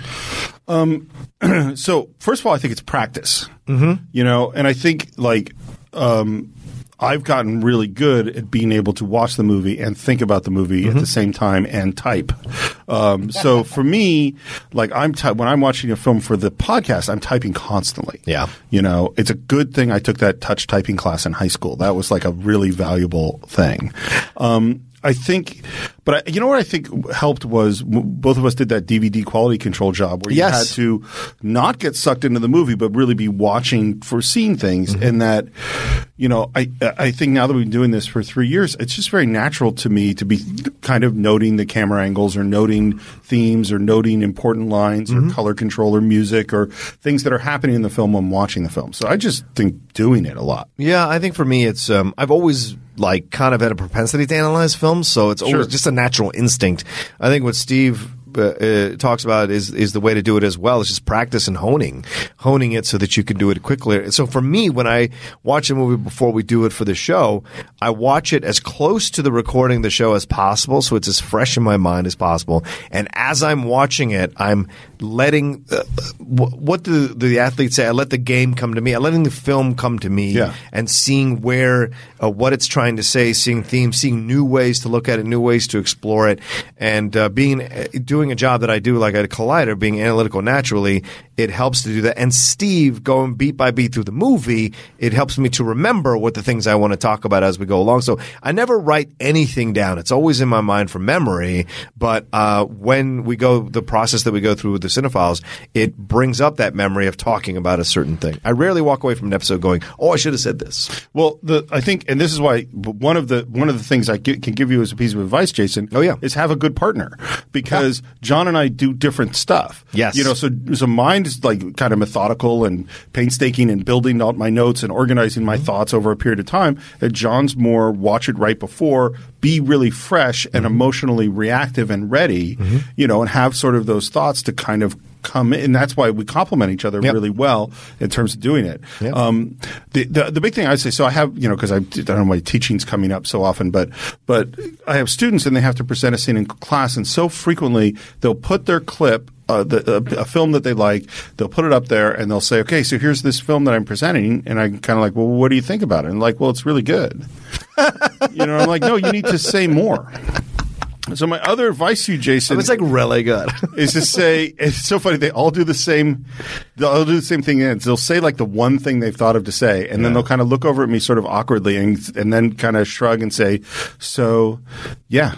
so first of all, I think it's practice. Mm-hmm. You know, and I think like um, I've gotten really good at being able to watch the movie and think about the movie at the same time and type. Um, so for me, like I'm ty- when I'm watching a film for the podcast, I'm typing constantly. Yeah. You know, it's a good thing I took that touch typing class in high school. That was like a really valuable thing. Um, I think, but I, you know what I think helped was m- both of us did that DVD quality control job where you Yes. had to not get sucked into the movie, but really be watching for seeing things. And that, you know, I I think now that we've been doing this for three years, it's just very natural to me to be kind of noting the camera angles or noting themes or noting important lines or color control or music or things that are happening in the film when I'm watching the film. So I just think doing it a lot. Yeah, I think for me, it's um, I've always like kind of had a propensity to analyze films, so it's always just a natural instinct. I think what Steve. Uh, uh, talks about is is the way to do it as well. It's just practice and honing, honing it so that you can do it quickly. So for me, when I watch a movie before we do it for the show, I watch it as close to the recording of the show as possible, so it's as fresh in my mind as possible. And as I'm watching it, I'm letting uh, wh- what do the athletes say? I let the game come to me. I'm letting the film come to me Yeah. and seeing where uh, what it's trying to say, seeing themes, seeing new ways to look at it, new ways to explore it, and uh, being uh, doing a job that I do like at Collider, being analytical naturally, it helps to do that. And Steve going beat by beat through the movie, it helps me to remember what the things I want to talk about as we go along. So I never write anything down; it's always in my mind from memory. But uh, when we go the process that we go through with the Cine-Files, it brings up that memory of talking about a certain thing. I rarely walk away from an episode going, "Oh, I should have said this." Well, the I think, and this is why one of the one of the things I can give you as a piece of advice, Jason. Oh, yeah. is have a good partner because John and I do different stuff. Yes. you know, so so mine is like kind of methodical and painstaking and building out my notes and organizing my mm-hmm. thoughts over a period of time. And John's more watch it right before, be really fresh and mm-hmm. emotionally reactive and ready. Mm-hmm. You know, and have sort of those thoughts to kind of come in. And that's why we complement each other Yep. really well in terms of doing it. Yep. Um, the, the the big thing I say, so I have you know because I, I don't know my teaching's coming up so often, but but I have students and they have to present a scene in class, and so frequently they'll put their clip. Uh, the, a, a film that they like, they'll put it up there and they'll say, "Okay, so here's this film that I'm presenting," and I'm kind of like, "Well, what do you think about it?" And like, "Well, it's really good." you know, I'm like, "No, you need to say more." So my other advice to you, Jason, It's like really good. is to say it's so funny. They all do the same. They'll all do the same thing. And they'll say like the one thing they've thought of to say, and then they'll kind of look over at me sort of awkwardly, and and then kind of shrug and say, "So, yeah."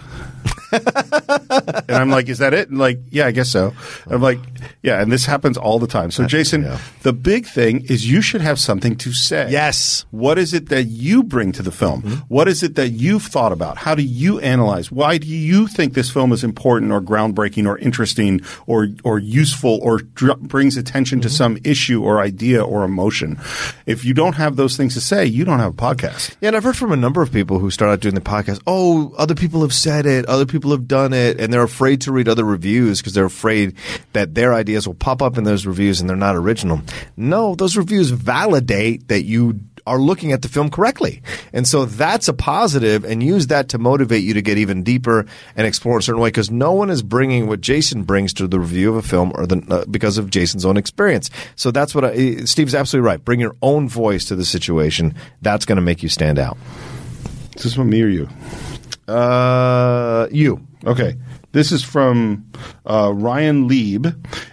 And I'm like, "Is that it?" And like, "Yeah, I guess so." I'm like, "Yeah," and this happens all the time. So, Jason, yeah. the big thing is you should have something to say. Yes. What is it that you bring to the film? Mm-hmm. What is it that you've thought about? How do you analyze? Why do you think this film is important or groundbreaking or interesting or or useful or dr- brings attention to mm-hmm. some issue or idea or emotion? If you don't have those things to say, you don't have a podcast. Yeah, and I've heard from a number of people who start out doing the podcast. Oh, other people have said it, other people have done it, and they're afraid to read other reviews because they're afraid that their ideas will pop up in those reviews and they're not original. No, those reviews validate that you are looking at the film correctly. And so that's a positive and use that to motivate you to get even deeper and explore a certain way because no one is bringing what Jason brings to the review of a film or the, uh, because of Jason's own experience. So that's what I, Steve's absolutely right. Bring your own voice to the situation. That's going to make you stand out. Is this one me or you? Uh, you. Okay. This is from uh, Ryan Lieb,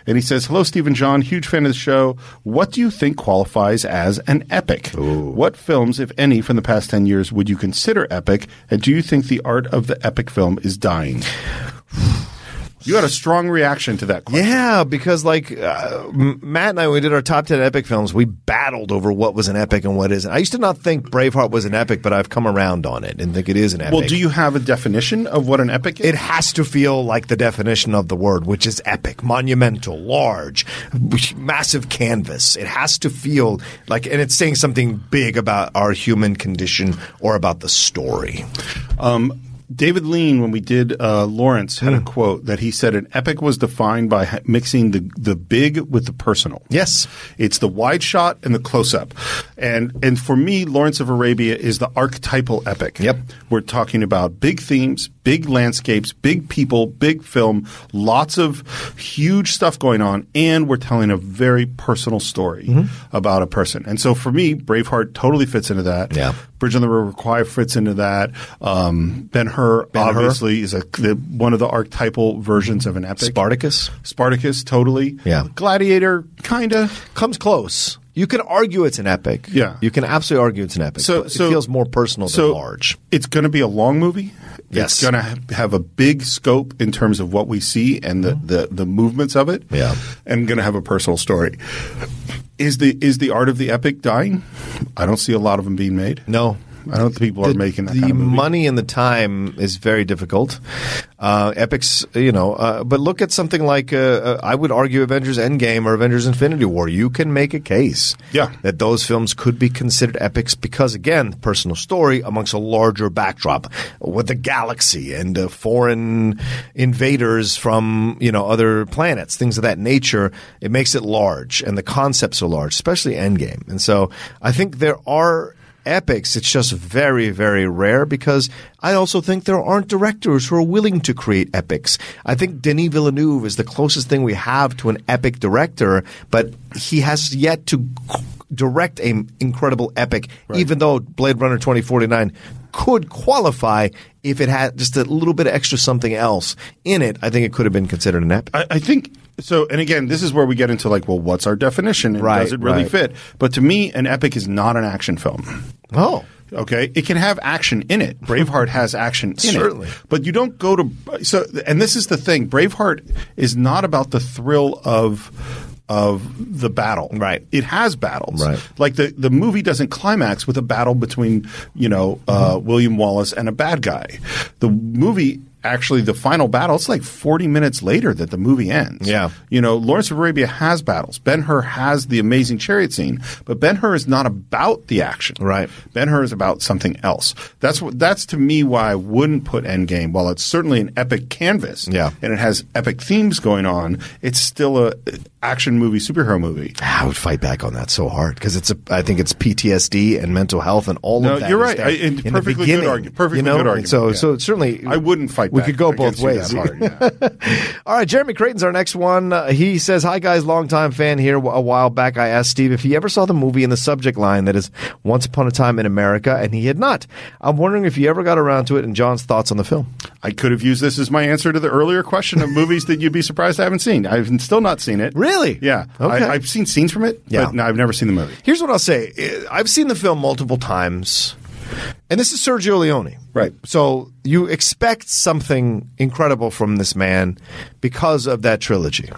and he says, "Hello, Stephen John. Huge fan of the show. What do you think qualifies as an epic? What films, if any, from the past ten years would you consider epic? And do you think the art of the epic film is dying?" You had a strong reaction to that question. Yeah, because like uh, Matt and I, when we did our top ten epic films, we battled over what was an epic and what isn't. I used to not think Braveheart was an epic, but I've come around on it and think it is an epic. Well, do you have a definition of what an epic is? It has to feel like the definition of the word, which is epic, monumental, large, massive canvas. It has to feel like, and it's saying something big about our human condition or about the story. David Lean, when we did uh, Lawrence, had a quote that he said an epic was defined by ha- mixing the the big with the personal. Yes. It's the wide shot and the close up. And and for me, Lawrence of Arabia is the archetypal epic. Yep. We're talking about big themes, big landscapes, big people, big film, lots of huge stuff going on, and we're telling a very personal story Mm-hmm. about a person. And so for me, Braveheart totally fits into that. Yeah. Bridge on the River Kwai fits into that. Um, Ben Hur obviously is a the, one of the archetypal versions of an epic. Spartacus Spartacus, totally. Yeah. Gladiator, kind of. comes close. You can argue it's an epic. Yeah. You can absolutely argue it's an epic. So, so it feels more personal so than large. It's going to be a long movie. Yes. It's going to have a big scope in terms of what we see and the, the, the movements of it. Yeah. And going to have a personal story. Is the is the art of the epic dying? I don't see a lot of them being made. No. I don't think people are making that the kind of money and the time is very difficult. Uh, epics, you know, uh, but look at something like uh, uh, I would argue Avengers Endgame or Avengers Infinity War. You can make a case, Yeah. that those films could be considered epics because, again, personal story amongst a larger backdrop with the galaxy and uh, foreign invaders from you know other planets, things of that nature. It makes it large, and the concepts are large, especially Endgame. And so I think there are epics. It's just very, very rare because I also think there aren't directors who are willing to create epics. I think Denis Villeneuve is the closest thing we have to an epic director, but he has yet to direct an incredible epic, even though Blade Runner 2049 could qualify if it had just a little bit of extra something else in it. I think it could have been considered an epic. I, I think so. And again, this is where we get into like, well, what's our definition? And Right, does it really right. fit? But to me, an epic is not an action film. oh. Okay, it can have action in it. Braveheart has action in Certainly. it, but you don't go to so. And this is the thing: Braveheart is not about the thrill of of the battle. Right. It has battles. Right. Like the the movie doesn't climax with a battle between you know uh, Mm-hmm. William Wallace and a bad guy. The movie. Actually, the final battle, it's like 40 minutes later that the movie ends. Yeah. You know, Lawrence of Arabia has battles. Ben Hur has the amazing chariot scene, but Ben Hur is not about the action. Right. Ben Hur is about something else. That's what. That's to me why I wouldn't put Endgame. While it's certainly an epic canvas, Yeah. and it has epic themes going on, it's still a action movie, superhero movie. Ah, I would fight back on that so hard because it's a. I think it's PTSD and mental health and all No, of that. you're right. I- in perfectly good beginning, argu- perfectly you know? good argument, So, yeah. so certainly, I wouldn't fight. We could go both ways. hard, yeah. All right, Jeremy Creighton's our next one. Uh, he says, "Hi guys, longtime fan here. A while back, I asked Steve if he ever saw the movie in the subject line that is Once Upon a Time in America, and he had not. I'm wondering if you ever got around to it, and John's thoughts on the film. I could have used this as my answer to the earlier question of movies that you'd be surprised I haven't seen. I've still not seen it. Really? Yeah. Okay. I, I've seen scenes from it, Yeah. but no, I've never seen the movie. Here's what I'll say: I've seen the film multiple times, and this is Sergio Leone. Right. So you expect something incredible from this man because of that trilogy.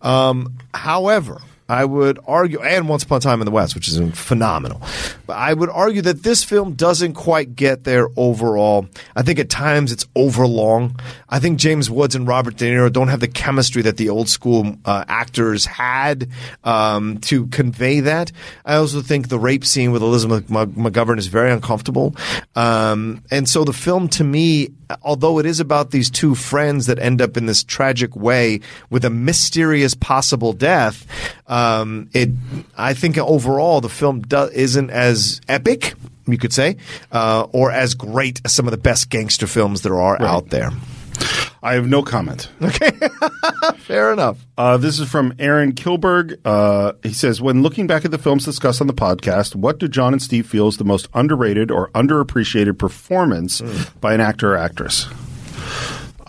Um, however, I would argue, and Once Upon a Time in the West, which is phenomenal. But I would argue that this film doesn't quite get there overall. I think at times it's overlong. I think James Woods and Robert De Niro don't have the chemistry that the old school uh, actors had um, to convey that. I also think the rape scene with Elizabeth McGovern is very uncomfortable. Um, and so the film, to me, although it is about these two friends that end up in this tragic way with a mysterious possible death, um, it I think overall the film do, isn't as epic, you could say, uh, or as great as some of the best gangster films there are out there. I have no comment. Okay, fair enough. Uh, this is from Aaron Kilberg. Uh, he says, when looking back at the films discussed on the podcast, what do John and Steve feel is the most underrated or underappreciated performance by an actor or actress?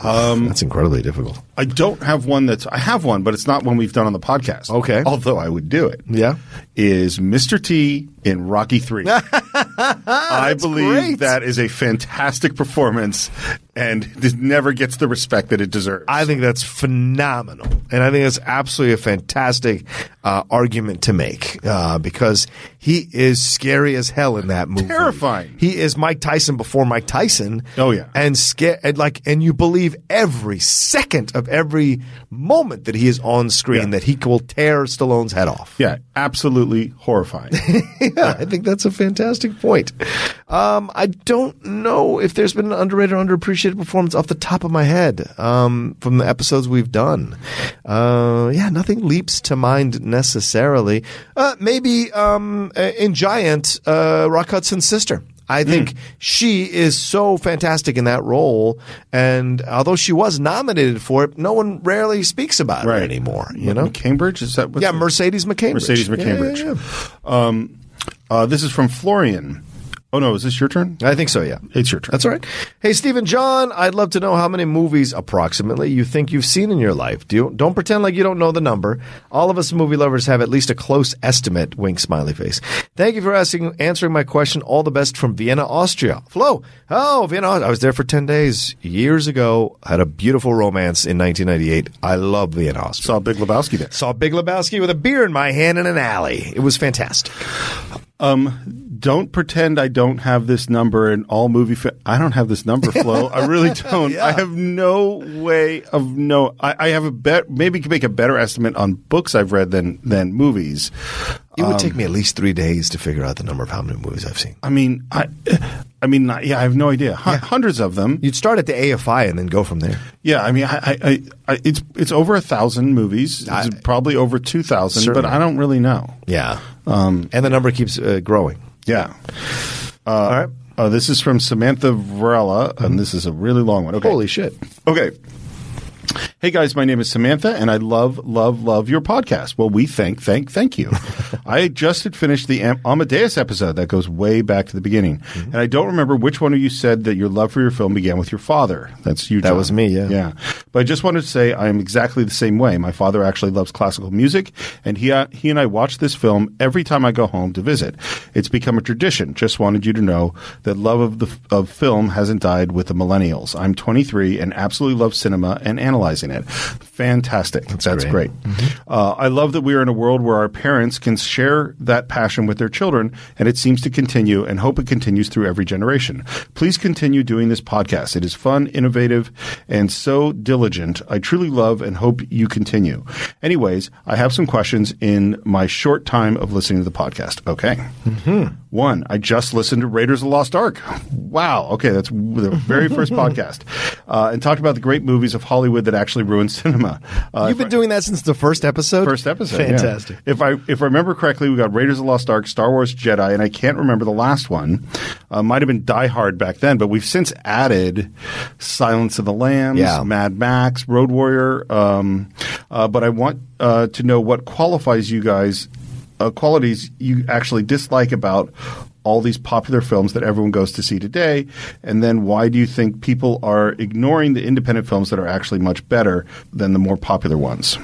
That's incredibly difficult. I don't have one that's. I have one, but it's not one we've done on the podcast. Okay. Although I would do it. Yeah. Is Mr. T in Rocky Three? I believe great. that is a fantastic performance, and it never gets the respect that it deserves. I think that's phenomenal, and I think that's absolutely a fantastic uh, argument to make uh, because he is scary as hell in that movie. Terrifying. He is Mike Tyson before Mike Tyson. Oh, yeah. and scare and like and you believe every second of every moment that he is on screen Yeah. that he will tear Stallone's head off. yeah, absolutely horrifying. yeah, I think that's a fantastic point. Um, I don't know if there's been an underrated or underappreciated performance off the top of my head um, from the episodes we've done. Uh, yeah, nothing leaps to mind necessarily. Uh, maybe um, in Giant, uh, Rock Hudson's sister. I think she is so fantastic in that role, and although she was nominated for it, no one rarely speaks about her Right. anymore. You know, Cambridge is that? What's yeah, it? Mercedes McCambridge. Mercedes Yeah, yeah, yeah. Um, uh, this is from Florian. Oh no, is this your turn? I think so. Yeah, It's your turn. That's all right. Hey, Stephen John, I'd love to know how many movies approximately you think you've seen in your life. Do you, don't pretend like you don't know the number. All of us movie lovers have at least a close estimate. Wink, smiley face. Thank you for asking, answering my question. All the best from Vienna, Austria. Flo. Oh, Vienna. I was there for 10 days years ago. Had a beautiful romance in 1998. I love Vienna, Austria. Saw Big Lebowski there. Saw Big Lebowski with a beer in my hand in an alley. It was fantastic. Um, don't pretend I don't have this number in all movie. Fi- I don't have this number, Flo. I really don't. I have no way of no. I, I have a bet. Maybe can make a better estimate on books I've read than than movies. It would take me at least three days to figure out the number of how many movies I've seen. I mean, I, I mean, yeah, I have no idea. Hun- Hundreds of them. You'd start at the AFI and then go from there. Yeah, I mean, I, I, I, it's it's over a thousand movies. It's probably over two thousand, but I don't really know. Yeah. Um, and the number keeps uh, growing. Yeah. Uh, All right. Uh, this is from Samantha Varela, and this is a really long one. Okay. Holy shit. Okay. Hey guys, my name is Samantha, and I love, love, love your podcast. Well, we thank, thank, thank you. I just had finished the Am- Amadeus episode that goes way back to the beginning, and I don't remember which one of you said that your love for your film began with your father. That's you. That was me, yeah. Yeah, but I just wanted to say I am exactly the same way. My father actually loves classical music, and he uh, he and I watch this film every time I go home to visit. It's become a tradition. Just wanted you to know that love of the of film hasn't died with the millennials. I'm 23 and absolutely love cinema and analyzing it. Fantastic. That's, great. great. Uh, I love that we are in a world where our parents can share that passion with their children, and it seems to continue and hope it continues through every generation. Please continue doing this podcast. It is fun, innovative, and so diligent. I truly love and hope you continue. Anyways, I have some questions in my short time of listening to the podcast. Okay. One, I just listened to Raiders of the Lost Ark. Wow. Okay, that's the very first podcast, uh, and talked about the great movies of Hollywood that actually ruined cinema. Uh, You've been doing that since the first episode? First episode, yeah. Fantastic. If I if I remember correctly, we got Raiders of the Lost Ark, Star Wars Jedi, and I can't remember the last one. Uh, might have been Die Hard back then, but we've since added Silence of the Lambs, Yeah. Mad Max, Road Warrior. Um, uh, but I want uh, to know what qualifies you guys, uh, qualities you actually dislike about all these popular films that everyone goes to see today, and then why do you think people are ignoring the independent films that are actually much better than the more popular ones?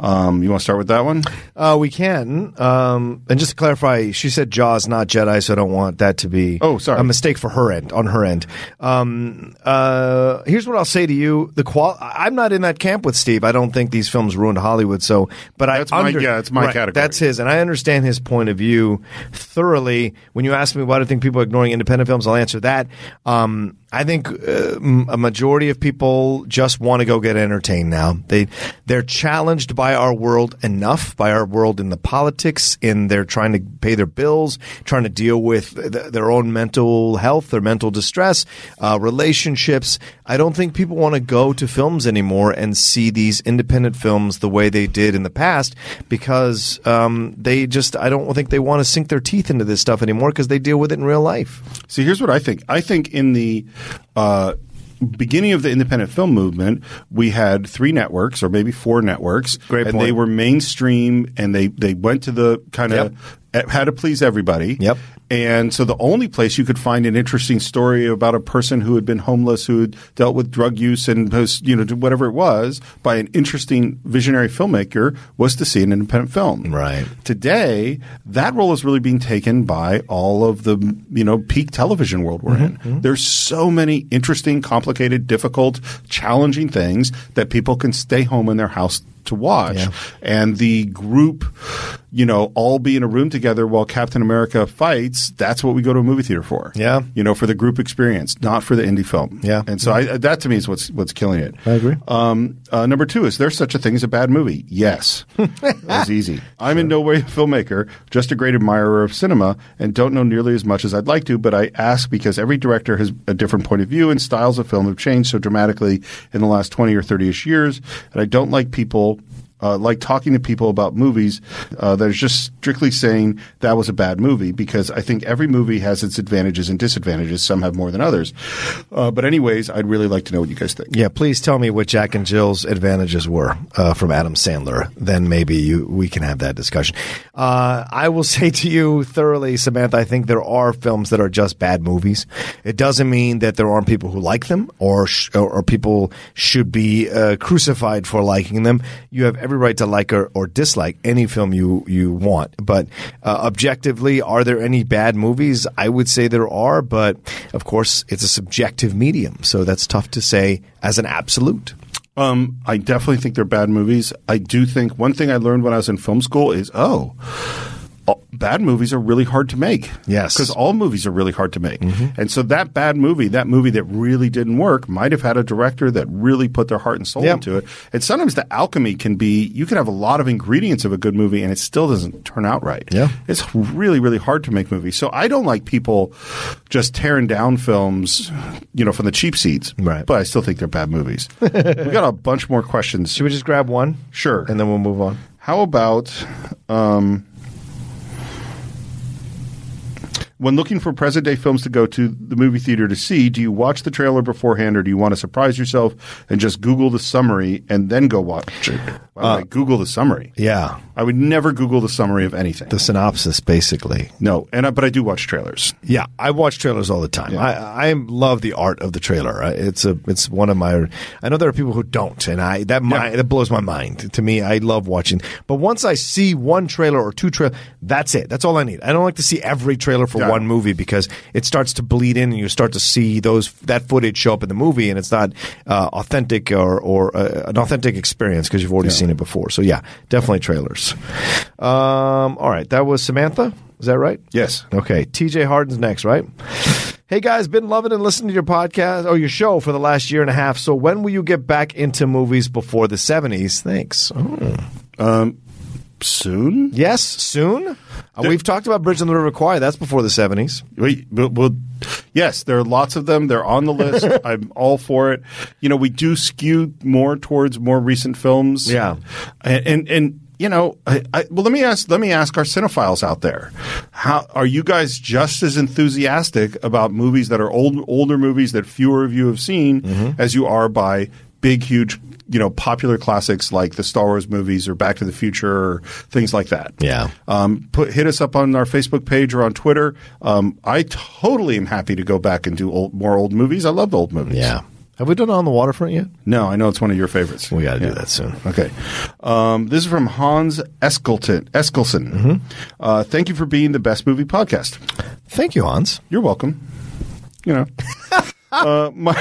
Um, you want to start with that one? Uh, we can. Um, and just to clarify, she said Jaws, not Jedi, so I don't want that to be Oh, sorry. a mistake for her end, on her end. Um, uh, here's what I'll say to you. The qual- I'm not in that camp with Steve. I don't think these films ruined Hollywood, so, but That's I my- under- yeah, it's my Right, category. That's his, and I understand his point of view thoroughly. When you ask me why do I think people are ignoring independent films, I'll answer that. Um, I think uh, a majority of people just want to go get entertained now. They they're challenged by our world enough, by our world in the politics, in they're trying to pay their bills, trying to deal with th- their own mental health, their mental distress, uh, relationships. I don't think people want to go to films anymore and see these independent films the way they did in the past because um, they just I don't think they want to sink their teeth into this stuff anymore because they deal with it in real life. See, here's what I think. I think in the uh, beginning of the independent film movement, we had three networks or maybe four networks, Great and point. they were mainstream, and they they went to the kind of Yep. Had to please everybody. Yep. And so the only place you could find an interesting story about a person who had been homeless, who had dealt with drug use and you know, whatever it was by an interesting visionary filmmaker was to see an independent film. Right. Today, that role is really being taken by all of the, you know, peak television world we're Mm-hmm, in. There's so many interesting, complicated, difficult, challenging things that people can stay home in their house to watch. Yeah. And the group, you know, all be in a room together while Captain America fights, that's what we go to a movie theater for. Yeah. You know, for the group experience, not for the indie film. Yeah. And so I, that to me is what's what's killing it. I agree. Um, uh, number two, is there such a thing as a bad movie? Yes. that was easy. I'm in no way a filmmaker, just a great admirer of cinema, and don't know nearly as much as I'd like to, but I ask because every director has a different point of view, and styles of film have changed so dramatically in the last 20 or 30 ish years, and I don't like people uh, like talking to people about movies uh, that are just strictly saying that was a bad movie because I think every movie has its advantages and disadvantages. Some have more than others. Uh, but anyways, I'd really like to know what you guys think. Yeah, please tell me what Jack and Jill's advantages were uh, from Adam Sandler. Then maybe you we can have that discussion. Uh, I will say to you thoroughly, Samantha, I think there are films that are just bad movies. It doesn't mean that there aren't people who like them or sh- or, people should be uh, crucified for liking them. You have every right to like or, or dislike any film you you want. But uh, objectively, are there any bad movies? I would say there are, but of course, it's a subjective medium, so that's tough to say as an absolute. Um, I definitely think they're bad movies. I do think one thing I learned when I was in film school is oh, bad movies are really hard to make. Yes. because all movies are really hard to make, and so that bad movie, that movie that really didn't work, might have had a director that really put their heart and soul Yep. into it. And sometimes the alchemy can be you can have a lot of ingredients of a good movie, and it still doesn't turn out right. Yeah. it's really really hard to make movies. So I don't like people just tearing down films, you know, from the cheap seats. Right. but I still think they're bad movies. we got a bunch more questions. Should we just grab one? Sure. And then we'll move on. How about um, when looking for present day films to go to the movie theater to see, do you watch the trailer beforehand or do you want to surprise yourself and just Google the summary and then go watch it? Would uh, Google the summary. Yeah. I would never Google the summary of anything. The synopsis, basically. no, and I, but I do watch trailers. Yeah, I watch trailers all the time. I, I love the art of the trailer. It's a it's one of my. I know there are people who don't, and I that my, that blows my mind. To me, I love watching. But once I see one trailer or two trailers, that's it. That's all I need. I don't like to see every trailer for Yeah. One movie because it starts to bleed in, and you start to see those that footage show up in the movie, and it's not uh, authentic or or uh, an authentic experience because you've already seen it before. So yeah, definitely trailers. Um, all right, that was Samantha. Is that right? Yes. Okay, TJ Harden's next, right? Hey guys, been loving and listening to your podcast or your show for the last year and a half. So when will you get back into movies before the 70s? Thanks. Oh. Soon? Yes, soon. Uh, we've talked about Bridge on the River Kwai. That's before the 70s. Wait, but, well, yes, there are lots of them. They're on the list. I'm all for it. You know, we do skew more towards more recent films. Yeah. and and, and you know, I, I, well, let me ask. Let me ask our cinephiles out there: How are you guys just as enthusiastic about movies that are old, older movies that fewer of you have seen Mm-hmm. as you are by big, huge, you know, popular classics like the Star Wars movies or Back to the Future or things like that? Yeah. Um, put hit us up on our Facebook page or on Twitter. Um, I totally am happy to go back and do old, more old movies. I love old movies. Yeah. Have we done it On the Waterfront yet? No, I know it's one of your favorites. We got to Yeah. do that soon. Okay. Um, this is from Hans Eskelton. Eskelson. Mm-hmm. Uh, thank you for being the best movie podcast. Thank you, Hans. You're welcome. You know. uh, my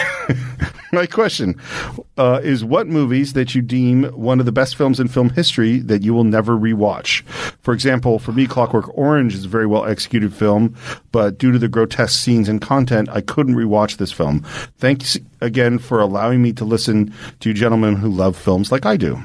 my question uh, is: What movies that you deem one of the best films in film history that you will never rewatch? For example, for me, Clockwork Orange is a very well executed film, but due to the grotesque scenes and content, I couldn't rewatch this film. Thanks again for allowing me to listen to gentlemen who love films like I do.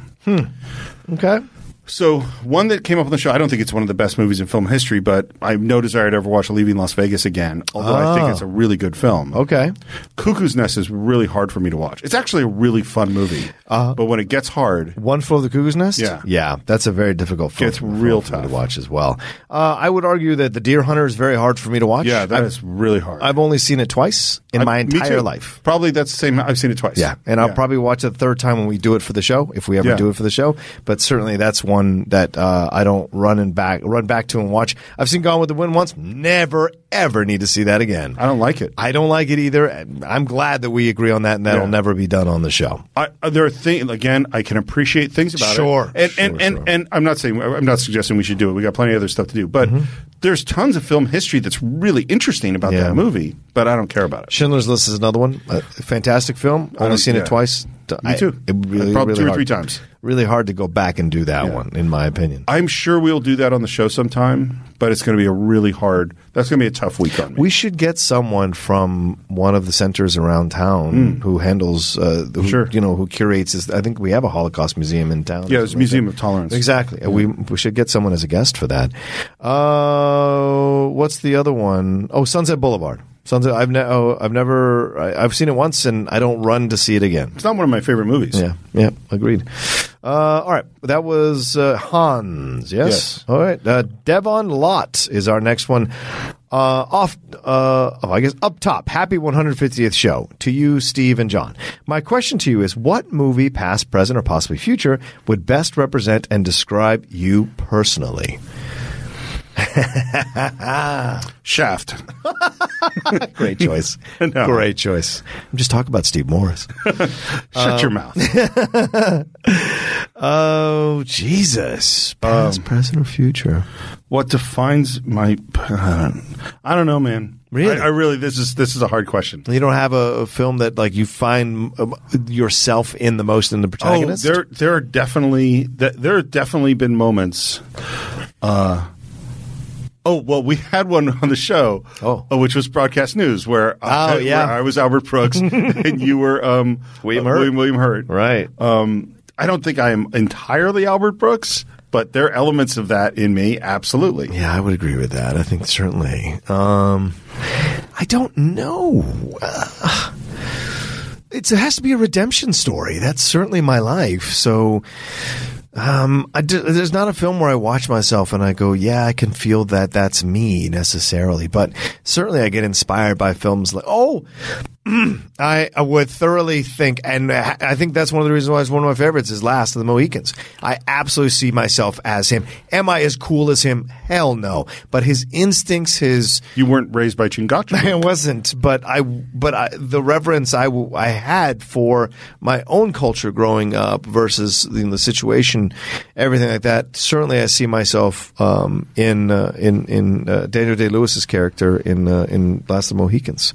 Okay. So one that came up on the show, I don't think it's one of the best movies in film history, but I have no desire to ever watch Leaving Las Vegas again. Although I think it's a really good film. Okay. Cuckoo's Nest is really hard for me to watch. It's actually a really fun movie, but when it gets hard, One Flew Over the Cuckoo's Nest? Yeah. Yeah, that's a very difficult film. It's real me tough. to watch as well. Uh, I would argue that The Deer Hunter is very hard for me to watch. yeah, that I've, is really hard. I've only seen it twice in I- my me entire too. life. Probably that's the same. I've seen it twice. Yeah, and I'll probably watch it the third time when we do it for the show, if we ever Yeah. do it for the show. But certainly, that's one one that uh, I don't run and back run back to and watch. I've seen Gone with the Wind once. Never ever need to see that again. I don't like it. I don't like it either. I'm glad that we agree on that, and that'll Yeah. never be done on the show. I, uh, there are things again. I can appreciate things about Sure, it, and sure, and, and sure. and I'm not saying I'm not suggesting we should do it. We got plenty of other stuff to do, but there's tons of film history that's really interesting about Mm-hmm. Yeah. that movie. But I don't care about it. Schindler's List is another one. A fantastic film. Only seen yeah. it twice. Me too. it really, Probably really two or hard. three times. Really hard to go back and do that one, in my opinion. I'm sure we'll do that on the show sometime, but it's going to be a really hard. That's going to be a tough week on me. We should get someone from one of the centers around town who handles, uh, who. Sure. you know, who curates. This. I think we have a Holocaust museum in town. yeah, it's Museum of Tolerance. Exactly. And We we should get someone as a guest for that. Uh, what's the other one? Oh, Sunset Boulevard. Sunset. I've ne- oh, I've never. I, I've seen it once, and I don't run to see it again. It's not one of my favorite movies. Yeah, yeah, agreed. Uh, all right, that was uh, Hans. Yes. Yes. All right. Uh, Devon Lot is our next one. Uh, off, uh, oh, I guess up top. Happy 150th show to you, Steve and John. My question to you is: What movie, past, present, or possibly future, would best represent and describe you personally? Shaft. Great choice. No. Great choice. I'm just talking about Steve Morris. Shut your Um, mouth. Oh, Jesus. Past, present, or future? what defines my? I don't know, man. Really? I, I really. This is this is a hard question. You don't have a, a film that like you find um, yourself in the most in the Oh, protagonist. there there are definitely th- there have definitely been moments. Uh, oh well, we had one on the show. Oh. uh, which was broadcast news where I, Oh, yeah. where I was Albert Brooks and you were um, William uh, Hurt. William, William Hurt. right. Um, I don't think I am entirely Albert Brooks, but there are elements of that in me. Absolutely. yeah, I would agree with that. I think certainly. Um, I don't know. Uh, it's, it has to be a redemption story. That's certainly my life. So. Um, I d- there's not a film where I watch myself and I go, yeah, I can feel that that's me necessarily, but certainly I get inspired by films like, oh, I, I would thoroughly think, and I think that's one of the reasons why it's one of my favorites is Last of the Mohicans. I absolutely see myself as him. Am I as cool as him? Hell no. But his instincts, his You weren't raised by Chingachgook. I wasn't, but I, but I, the reverence I, I had for my own culture growing up versus you know, the situation, everything like that. Certainly, I see myself um, in uh, in in uh, Daniel Day Lewis's character in uh, in Last of the Mohicans.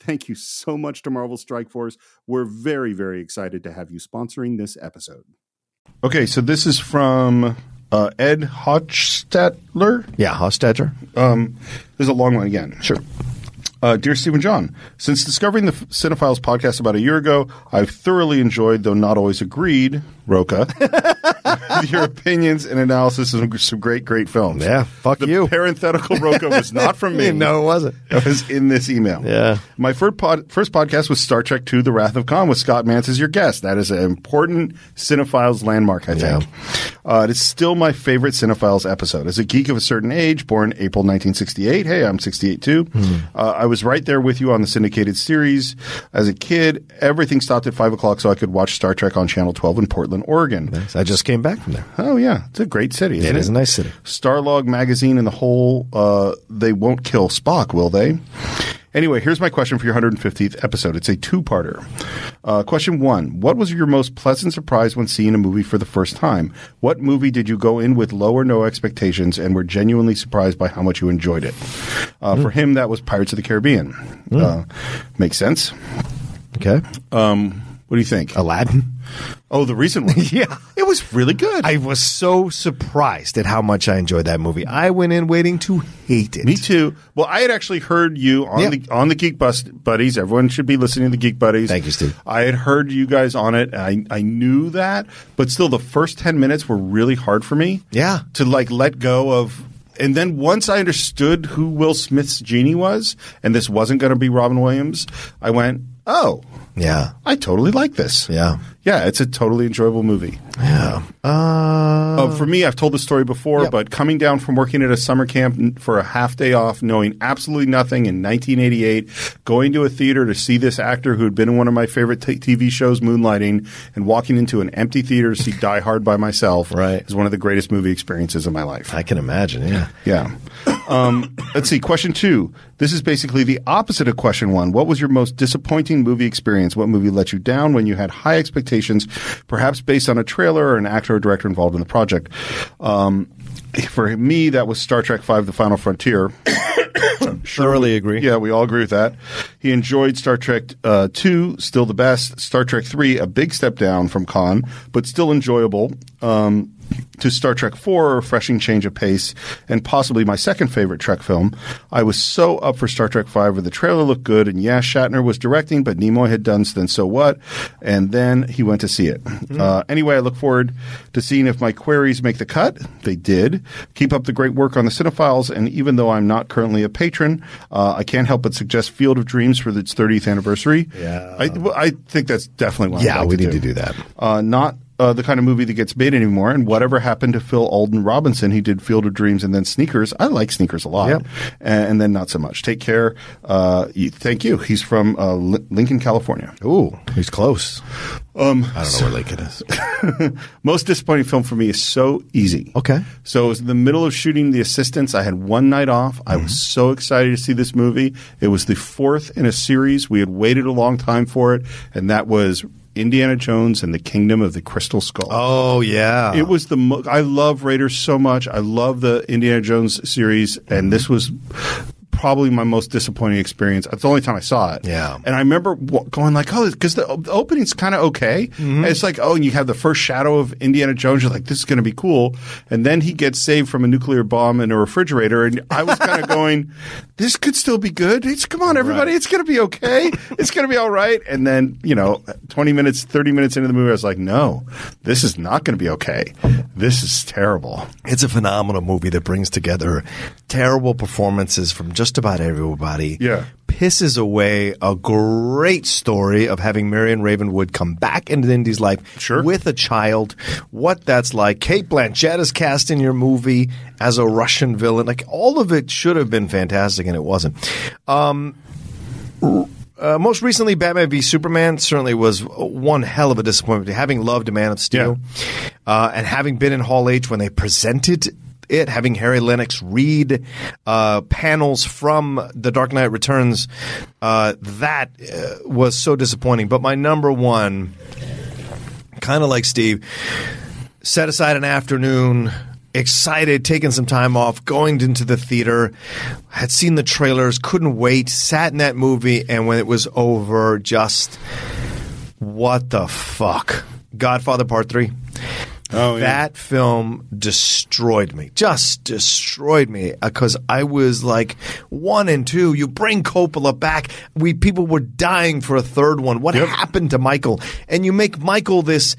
thank you so much to Marvel Strike Force. We're very, very excited to have you sponsoring this episode. Okay, so this is from uh, Ed Hochstetler. yeah, Hostetler. Um, there's a long one again. Sure. Uh, Dear Stephen John, since discovering the Cine-Files podcast about a year ago, I've thoroughly enjoyed, though not always agreed, Rocha, your opinions and analysis of some great, great films. Yeah, fuck the you. parenthetical Rocha was not from me. no, it wasn't. It was in this email. Yeah. My first, pod, first podcast was Star Trek II The Wrath of Khan with Scott Mantz as your guest. That is an important Cine-Files landmark, I think. Uh, it is still my favorite Cine-Files episode. As a geek of a certain age, born April 1968, hey, I'm 68 too, uh, I was right there with you on the syndicated series. As a kid, everything stopped at five o'clock so I could watch Star Trek on Channel 12 in Portland, Oregon. I just came back from there. Oh, yeah. It's a great city. Isn't It is a nice city. Starlog magazine and the whole, uh, they won't kill Spock, will they? Anyway, here's my question for your 150th episode. It's a two-parter. Uh, question one: What was your most pleasant surprise when seeing a movie for the first time? What movie did you go in with low or no expectations and were genuinely surprised by how much you enjoyed it? Uh, For him, that was Pirates of the Caribbean. Uh, makes sense. Okay. Um, what do you think? Aladdin. Oh, the recent one. Yeah. it was really good. I was so surprised at how much I enjoyed that movie. I went in waiting to hate it. Me too. Well, I had actually heard you on Yeah. the on the Geek Bus Buddies. Everyone should be listening to the Geek Buddies. Thank you, Steve. I had heard you guys on it. I I knew that, but still, the first ten minutes were really hard for me. Yeah. to like let go of. And then once I understood who Will Smith's genie was, and this wasn't going to be Robin Williams, I went, "Oh, Yeah. I totally like this." Yeah. yeah, it's a totally enjoyable movie. Yeah. Uh, Uh, for me, I've told the story before, but coming down from working at a summer camp for a half day off, knowing absolutely nothing in 1988, going to a theater to see this actor who had been in one of my favorite t- TV shows, Moonlighting, and walking into an empty theater to see Die Hard by myself Right. is one of the greatest movie experiences of my life. I can imagine. Yeah. Yeah. Um, let's see. Question two. This is basically the opposite of question one. What was your most disappointing movie experience? What movie let you down when you had high expectations, perhaps based on a trailer or an actor or director involved in the project? Um, for me, that was Star Trek V: The Final Frontier. Thoroughly agree. Yeah, we all agree with that. He enjoyed Star Trek uh, 2, still the best. Star Trek 3, a big step down from Khan, but still enjoyable. Um, to Star Trek 4, a refreshing change of pace, and possibly my second favorite Trek film. I was so up for Star Trek 5 where the trailer looked good, and yeah, Shatner was directing, but Nimoy had done then so what? And then he went to see it. Uh, anyway, I look forward to seeing if my queries make the cut. They did. Keep up the great work on the Cine-Files, and even though I'm not currently a patron, uh, I can't help but suggest Field of Dreams for its 30th anniversary. Yeah. I, I think that's definitely one. Yeah, like we to need to do that. uh, not uh, the kind of movie that gets made anymore. And whatever happened to Phil Alden Robinson? He did Field of Dreams and then Sneakers. I like Sneakers a lot, Yep. and, and then not so much. Take care. Uh, you- thank you. He's from uh, Li- Lincoln, California. Ooh, he's close. Um, I don't know where Lincoln is. most disappointing film for me is so easy. Okay. So it was in the middle of shooting The Assistants. I had one night off. I was so excited to see this movie. It was the fourth in a series. We had waited a long time for it, and that was Indiana Jones and the Kingdom of the Crystal Skull. Oh yeah. It was the mo- I love Raiders so much. I love the Indiana Jones series, and this was probably my most disappointing experience. It's the only time I saw it. Yeah. and I remember going like, "Oh, because the, the opening's kind of okay." And it's like, "Oh," and you have the first shadow of Indiana Jones. You're like, "This is going to be cool," and then he gets saved from a nuclear bomb in a refrigerator, and I was kind of going, "This could still be good. It's come on, everybody, it's going to be okay. It's going to be all right." And then you know, 20 minutes, 30 minutes into the movie, I was like, "No, this is not going to be okay. This is terrible." It's a phenomenal movie that brings together terrible performances from just about everybody. Yeah. Pisses away a great story of having Marion Ravenwood come back into Indy's life Sure. with a child. What that's like. Cate Blanchett is cast in your movie as a Russian villain. Like all of it should have been fantastic and it wasn't. Um, uh, most recently, Batman v Superman certainly was one hell of a disappointment. Having loved Man of Steel, uh, and having been in Hall H when they presented it, having Harry Lennix read uh, panels from The Dark Knight Returns, uh, that uh, was so disappointing. But my number one, kind of like Steve, set aside an afternoon excited taking some time off going into the theater had seen the trailers couldn't wait sat in that movie and when it was over just what the fuck godfather part 3 Oh, yeah. that film destroyed me, just destroyed me because I was like one and two. You bring Coppola back. We people were dying for a third one. What happened to Michael? And you make Michael this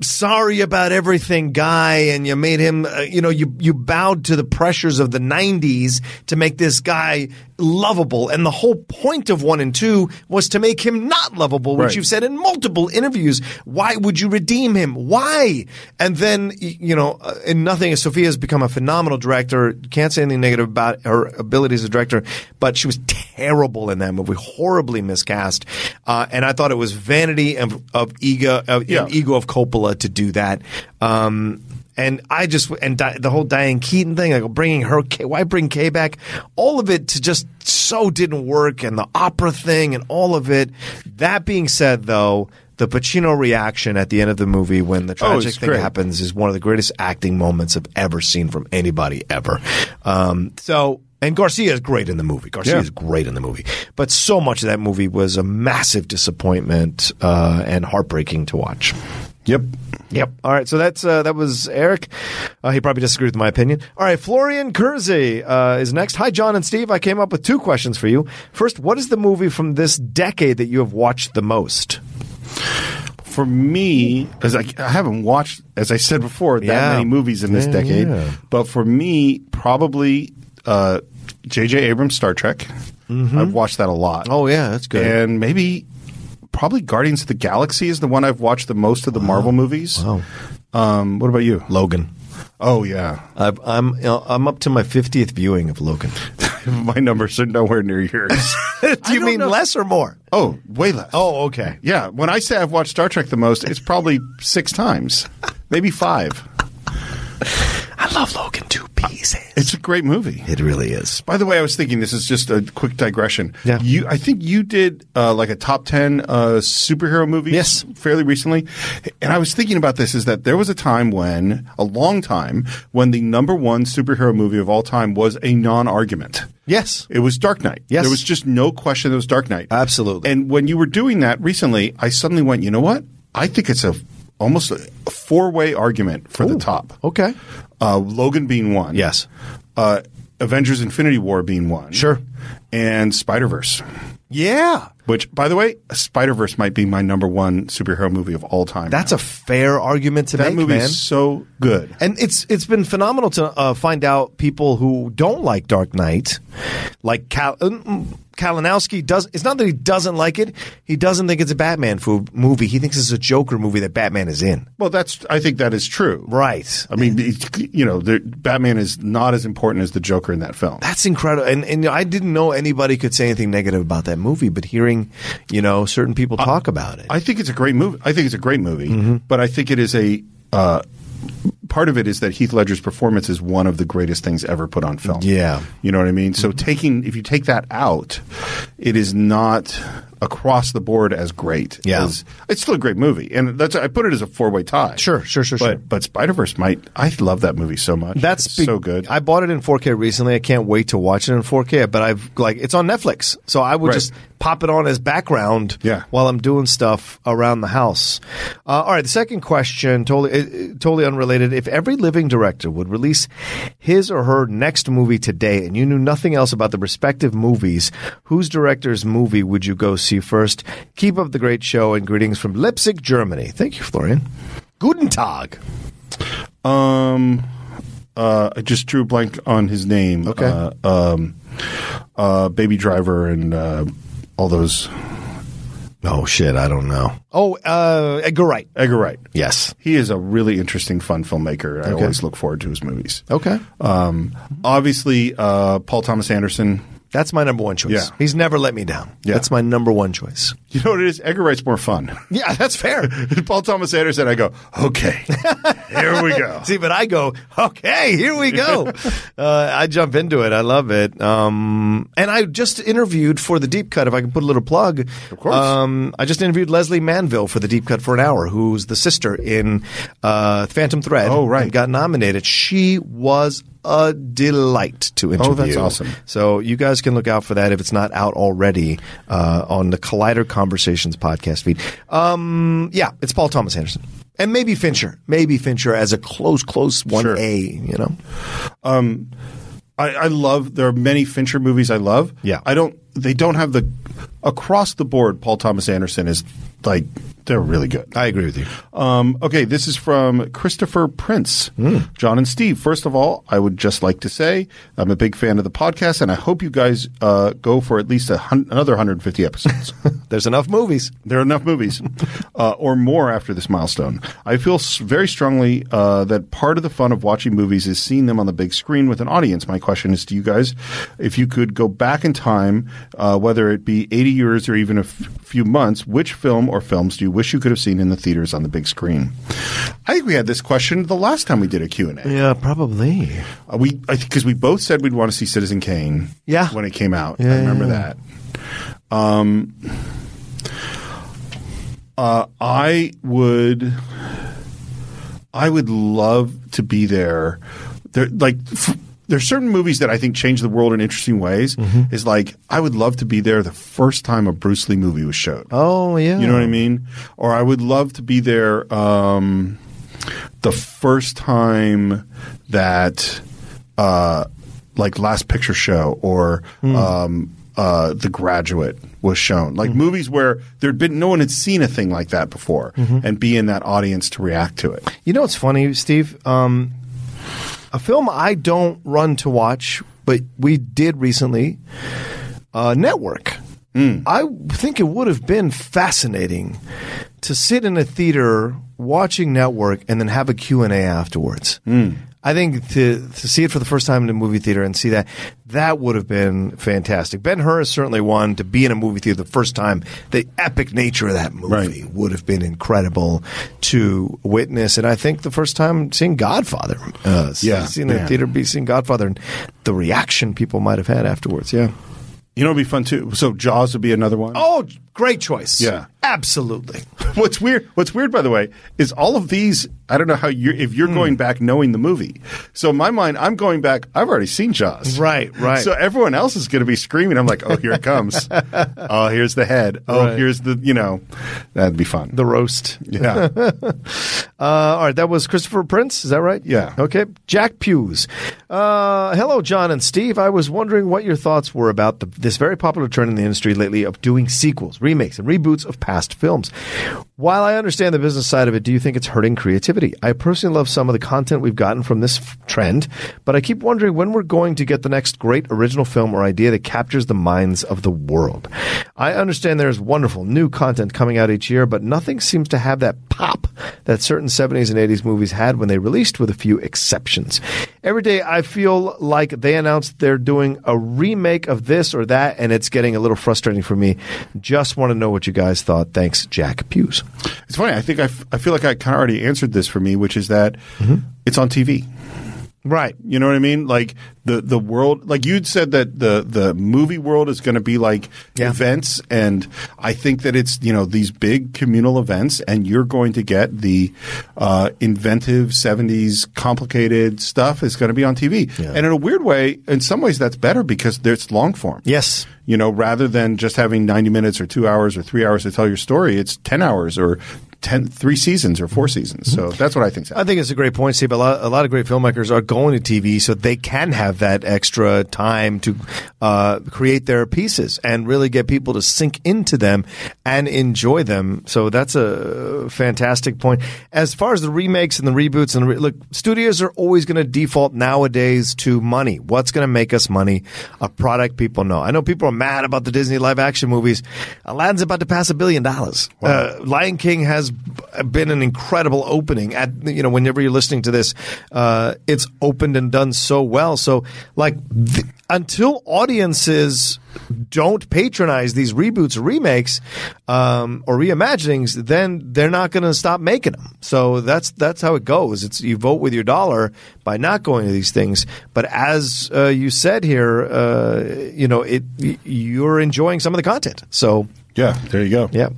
sorry about everything guy, and you made him. Uh, you know, you you bowed to the pressures of the '90s to make this guy lovable. And the whole point of one and two was to make him not lovable, which Right. you've said in multiple interviews. Why would you redeem him? Why? And then, you know, uh, in nothing, Sofia has become a phenomenal director. Can't say anything negative about her ability as a director, but she was terrible in that movie, horribly miscast. Uh, and I thought it was vanity of, of ego, of, Yeah. ego of Coppola to do that. Um, and I just and Di- the whole Diane Keaton thing, like bringing her, Kay, why bring Kay back? All of it to just so didn't work, and the opera thing, and all of it. That being said, though, the Pacino reaction at the end of the movie when the Oh, tragic it's thing great. happens is one of the greatest acting moments I've ever seen from anybody ever. Um, so. And Garcia is great in the movie. Garcia Yeah. is great in the movie, but so much of that movie was a massive disappointment uh, and heartbreaking to watch. Yep. Yep. All right. So that's uh, that was Eric. Uh, he probably disagreed with my opinion. All right. Florian Kersey uh, is next. Hi, John and Steve. I came up with two questions for you. First, what is the movie from this decade that you have watched the most? For me, because I, I haven't watched, as I said before, that Yeah. many movies in this Yeah, decade. yeah. But for me, probably uh, J.J. Abrams' Star Trek. I've watched that a lot. Oh yeah, that's good. and maybe probably Guardians of the Galaxy is the one I've watched the most of the Marvel movies. Wow. Um, what about you? Logan. Oh yeah, I've, I'm you know, I'm up to my fiftieth viewing of Logan. my numbers are nowhere near yours. Do you mean less or more? oh, way less. Oh, okay. yeah. When I say I've watched Star Trek the most, it's probably six times, maybe five. I love Logan two pieces. It's a great movie. It really is. By the way, I was thinking this is just a quick digression. Yeah. you. I think you did uh, like a top ten uh, superhero movies. Yes. fairly recently. And I was thinking about this: is that there was a time when, a long time, when the number one superhero movie of all time was a non-argument. Yes. It was Dark Knight. Yes. there was just no question. It was Dark Knight. Absolutely. And when you were doing that recently, I suddenly went, you know what? I think it's a almost a four-way argument for the top. Okay. Uh, Logan being one. Yes. Uh, Avengers: Infinity War being one. Sure. And Spider Verse, Yeah. Which, by the way, Spider Verse might be my number one superhero movie of all time. That's a fair argument to that make, movie man. is so good. And it's it's been phenomenal to uh, find out people who don't like Dark Knight, like Cal- uh, mm, Kalinowski does. It's not that he doesn't like it; he doesn't think it's a Batman fo- movie. He thinks it's a Joker movie that Batman is in. Well, that's I think that is true. Right. I mean, you know, the, Batman is not as important as the Joker in that film. That's incredible. And and I didn't know anybody could say anything negative about that movie, but hearing you know certain people talk about it. I think it's a great movie. I think it's a great movie, but I think it is a. Uh, part of it is that Heath Ledger's performance is one of the greatest things ever put on film. Yeah. You know what I mean? So taking if you take that out, it is not across the board as great. Yeah. as- it's still a great movie, and that's I put it as a four way tie. Sure, sure, sure, but, sure. But Spider Verse might. I love that movie so much. That's It's be- so good. I bought it in 4K recently. I can't wait to watch it in 4K. But I've like it's on Netflix, so I would Right. just pop it on as background Yeah. while I'm doing stuff around the house. Uh, all right, the second question, totally uh, totally unrelated. If every living director would release his or her next movie today, and you knew nothing else about the respective movies, whose director's movie would you go see first? Keep up the great show, and greetings from Leipzig, Germany. Thank you, Florian. Guten Tag. Um, uh, I just drew a blank on his name. Okay. Uh, um, uh, Baby Driver and uh, all those. Oh shit, I don't know. Oh, uh, Edgar Wright. Edgar Wright. Yes. He is a really interesting, fun filmmaker. I Okay. always look forward to his movies. Okay. Um, obviously, uh, Paul Thomas Anderson. That's my number one choice. Yeah. He's never let me down. Yeah. That's my number one choice. You know what it is? Edgar Wright's more fun. Yeah, that's fair. Paul Thomas Anderson, I go, okay, here we go. See, but I go, okay, here we go. uh, I jump into it. I love it. Um, and I just interviewed for the Deep Cut, if I can put a little plug. Of course. Um, I just interviewed Lesley Manville for the Deep Cut for an hour, who's the sister in uh, Phantom Thread. Oh, right. and got nominated. She was a delight to interview. Oh, that's awesome. So you guys can look out for that if it's not out already uh, on the Collider Conversations podcast feed. Um, yeah, it's Paul Thomas Anderson. And maybe Fincher. Maybe Fincher as a close, close 1A, you know? I, I love. There are many Fincher movies I love. Yeah. I don't they don't have the across the board. Paul Thomas Anderson is like they're really good. I agree with you. Um, okay, this is from Christopher Prince. John and Steve. First of all, I would just like to say I'm a big fan of the podcast, and I hope you guys uh, go for at least a hun- another 150 episodes. There's enough movies. there are enough movies, uh, or more after this milestone. I feel very strongly uh, that part of the fun of watching movies is seeing them on the big screen with an audience. My question is to you guys: if you could go back in time, uh, whether it be 80 years or even a f- few months, which film or films do you wish you could have seen in the theaters on the big screen? I think we had this question the last time we did a Q and A. Yeah, probably. Uh, we because we both said we'd want to see Citizen Kane. Yeah. when it came out. Yeah, I remember yeah, that. Um, uh, I would, I would love to be there. There, like. F- there's certain movies that I think change the world in interesting ways. Mm-hmm. Is like I would love to be there the first time a Bruce Lee movie was showed. Oh yeah. You know what I mean? Or I would love to be there um, the first time that, uh, like, Last Picture Show or um, uh, The Graduate was shown. Like movies where there'd been no one had seen a thing like that before, and be in that audience to react to it. You know what's funny, Steve? Um, a film I don't run to watch, but we did recently. Uh, Network. I think it would have been fascinating to sit in a theater watching Network and then have a Q and A afterwards. I think to to see it for the first time in a movie theater and see that that would have been fantastic. Ben Hur is certainly one to be in a movie theater the first time. The epic nature of that movie Right. would have been incredible to witness. And I think the first time seeing Godfather, uh, Yeah, seeing the theater be seeing Godfather, and the reaction people might have had afterwards. Yeah. You know, it'd be fun too. So Jaws would be another one. Oh, great choice. Yeah. absolutely. What's weird? What's weird, by the way, is all of these. I don't know how you if you're going back knowing the movie. So in my mind, I'm going back. I've already seen Jaws. Right, right. So everyone else is going to be screaming. I'm like, oh, here it comes. oh, here's the head. Oh, Right. here's the. You know, that'd be fun. The roast. yeah. Uh, all right, that was Christopher Prince. Is that right? Yeah. Okay. Jack Pews. Uh, hello, John and Steve. I was wondering what your thoughts were about the, this very popular trend in the industry lately of doing sequels, remakes, and reboots of past films. While I understand the business side of it, do you think it's hurting creativity? I personally love some of the content we've gotten from this f- trend, but I keep wondering when we're going to get the next great original film or idea that captures the minds of the world. I understand there's wonderful new content coming out each year, but nothing seems to have that pop that certain 70s and 80s movies had when they released, with a few exceptions. Every day I feel like they announce they're doing a remake of this or that, and it's getting a little frustrating for me. Just want to know what you guys thought. Thanks, Jack Pews. It's funny. I think I, f- I feel like I kind of already answered this for me, which is that mm-hmm. it's on TV. Right. You know what I mean? Like the the world, like you'd said that the the movie world is going to be like Yeah. events, and I think that it's you know these big communal events, and you're going to get the uh, inventive '70s complicated stuff is going to be on TV, Yeah. and in a weird way, in some ways that's better because there's long form. Yes. You know, rather than just having 90 minutes or two hours or three hours to tell your story, it's 10 hours or 10, three seasons or four seasons. So that's what I think. I think it's a great point, Steve. A lot, a lot of great filmmakers are going to TV so they can have that extra time to uh, create their pieces and really get people to sink into them and enjoy them. So that's a fantastic point. As far as the remakes and the reboots and the re- look, studios are always going to default nowadays to money. What's going to make us money? A product people know. I know people are mad about the Disney live action movies. Aladdin's about to pass a billion dollars. Uh, Lion King has been an incredible opening. At you know, whenever you're listening to this, uh, it's opened and done so well. So, like, th- until audiences don't patronize these reboots remakes um, or reimaginings, then they're not going to stop making them. So that's that's how it goes. It's you vote with your dollar by not going to these things. But as uh, you said here, uh, you know, it y- you're enjoying some of the content. So Yeah, there you go. yeah.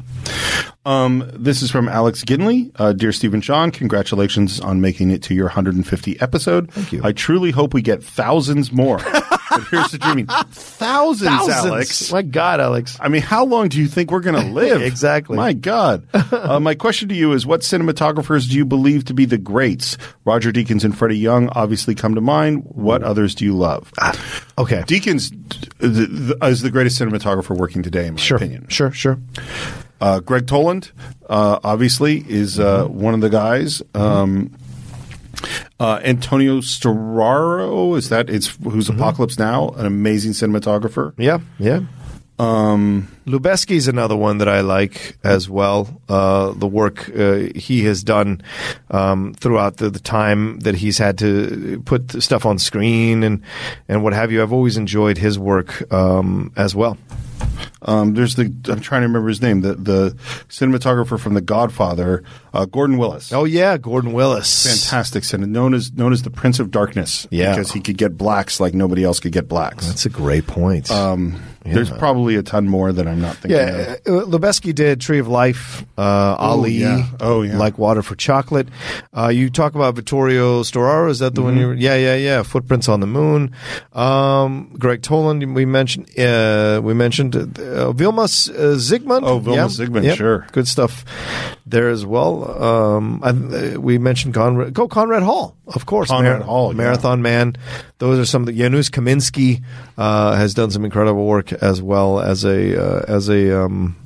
Um, this is from Alex Ginley. Uh, Dear Stephen John, congratulations on making it to your 150 episode. Thank you. I truly hope we get thousands more. but here's the dreaming. Thousands, Alex. My God, Alex. I mean, how long do you think we're going to live? Exactly. My God. uh, my question to you is what cinematographers do you believe to be the greats? Roger Deakins and Freddie Young obviously come to mind. What others do you love? Okay. Deakins is the greatest cinematographer working today, in my Sure. opinion. Sure. Sure. Uh, Gregg Toland, uh, obviously, is uh, one of the guys. Um, uh, Antonio Storaro is that? It's who's. Apocalypse Now, an amazing cinematographer. Yeah. Yeah. Um, Lubezki's another one that I like as well. Uh, the work uh, he has done um, throughout the, the time that he's had to put stuff on screen and and what have you. I've always enjoyed his work um, as well. Um, there's the I'm trying to remember his name. The the cinematographer from The Godfather, uh, Gordon Willis. Oh yeah, Gordon Willis. fantastic cinema, known as known as the Prince of Darkness. Yeah. because he could get blacks like nobody else could get blacks. That's a great point. um, There's probably a ton more that I'm not thinking of. Yeah, uh, Lubezki did Tree of Life, uh, Ali, yeah. Oh, yeah. Like Water for Chocolate. Uh, you talk about Vittorio Storaro. Is that the Mm-hmm. one you were? Yeah, yeah, yeah. Footprints on the Moon. Um, Gregg Toland, we mentioned. Uh, we mentioned uh, Vilmos uh, Zsigmond. Oh, Vilmos Yeah. Zsigmond, Yep. sure. Good stuff there as well. Um, I, we mentioned Conrad. Go Conrad Hall, of course. Conrad Hall, yeah. Marathon Man. Those are some of the. Janusz Kaminski uh, has done some incredible work as well as a uh, as a um,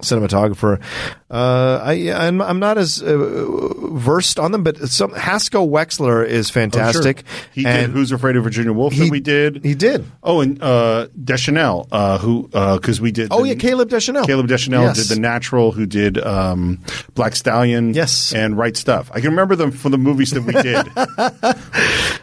cinematographer. Uh, I I'm, I'm not as uh, versed on them, but some Haskell Wexler is Oh, sure. fantastic. He did Who's Afraid of Virginia Woolf he- we did. He did. Oh, and uh, Deschanel, uh, who because we did. Oh the- yeah, Caleb Deschanel. Caleb Deschanel Yes. did The Natural, who did um, Black Stallion, Yes. and Right Stuff. I can remember them from the movies that we did.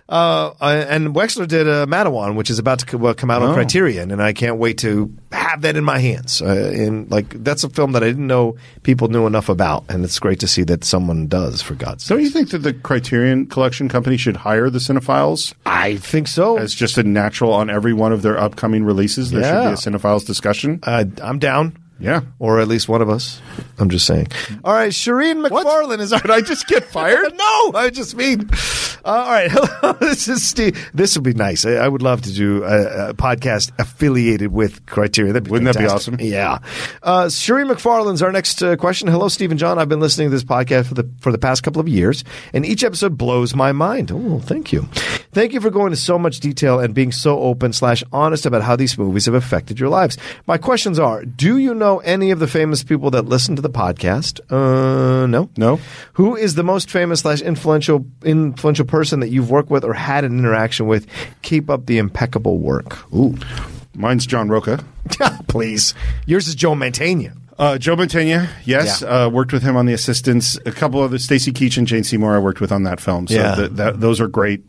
Uh, and Wexler did uh, Matewan, which is about to come out on Oh. Criterion, and I can't wait to have that in my hands. Uh, and like that's a film that I didn't know people knew enough about, and it's great to see that someone does. For God's sake, Don't you think that the Criterion Collection company should hire the Cine-Files I think so. as just a natural on every one of their upcoming releases? There Yeah. should be a Cine-Files discussion. uh, I'm down. Yeah. Or at least one of us. I'm just saying. All right, Shireen McFarlane is our. Did I just get fired? no, I just mean. Uh, all right, hello. This is Steve. This would be nice. I, I would love to do a, a podcast affiliated with Criterion. That'd be Wouldn't that be awesome? Yeah. Uh, Shireen McFarlane's our next uh, question. Hello, Steve and John. I've been listening to this podcast for the for the past couple of years, and each episode blows my mind. Oh, thank you. Thank you for going into so much detail and being so open slash honest about how these movies have affected your lives. My questions are: Do you know any of the famous people that listen to the podcast? Uh, no. No. Who is the most famous slash influential influential person that you've worked with or had an interaction with? Keep up the impeccable work. Ooh, Mine's John Rocha. please. Yours is Joe Mantegna. Uh, Joe Mantegna, yes, Yeah. uh, worked with him on The Assistants. A couple other Stacy Keach and Jane Seymour, I worked with on that film. So Yeah. th- that, those are great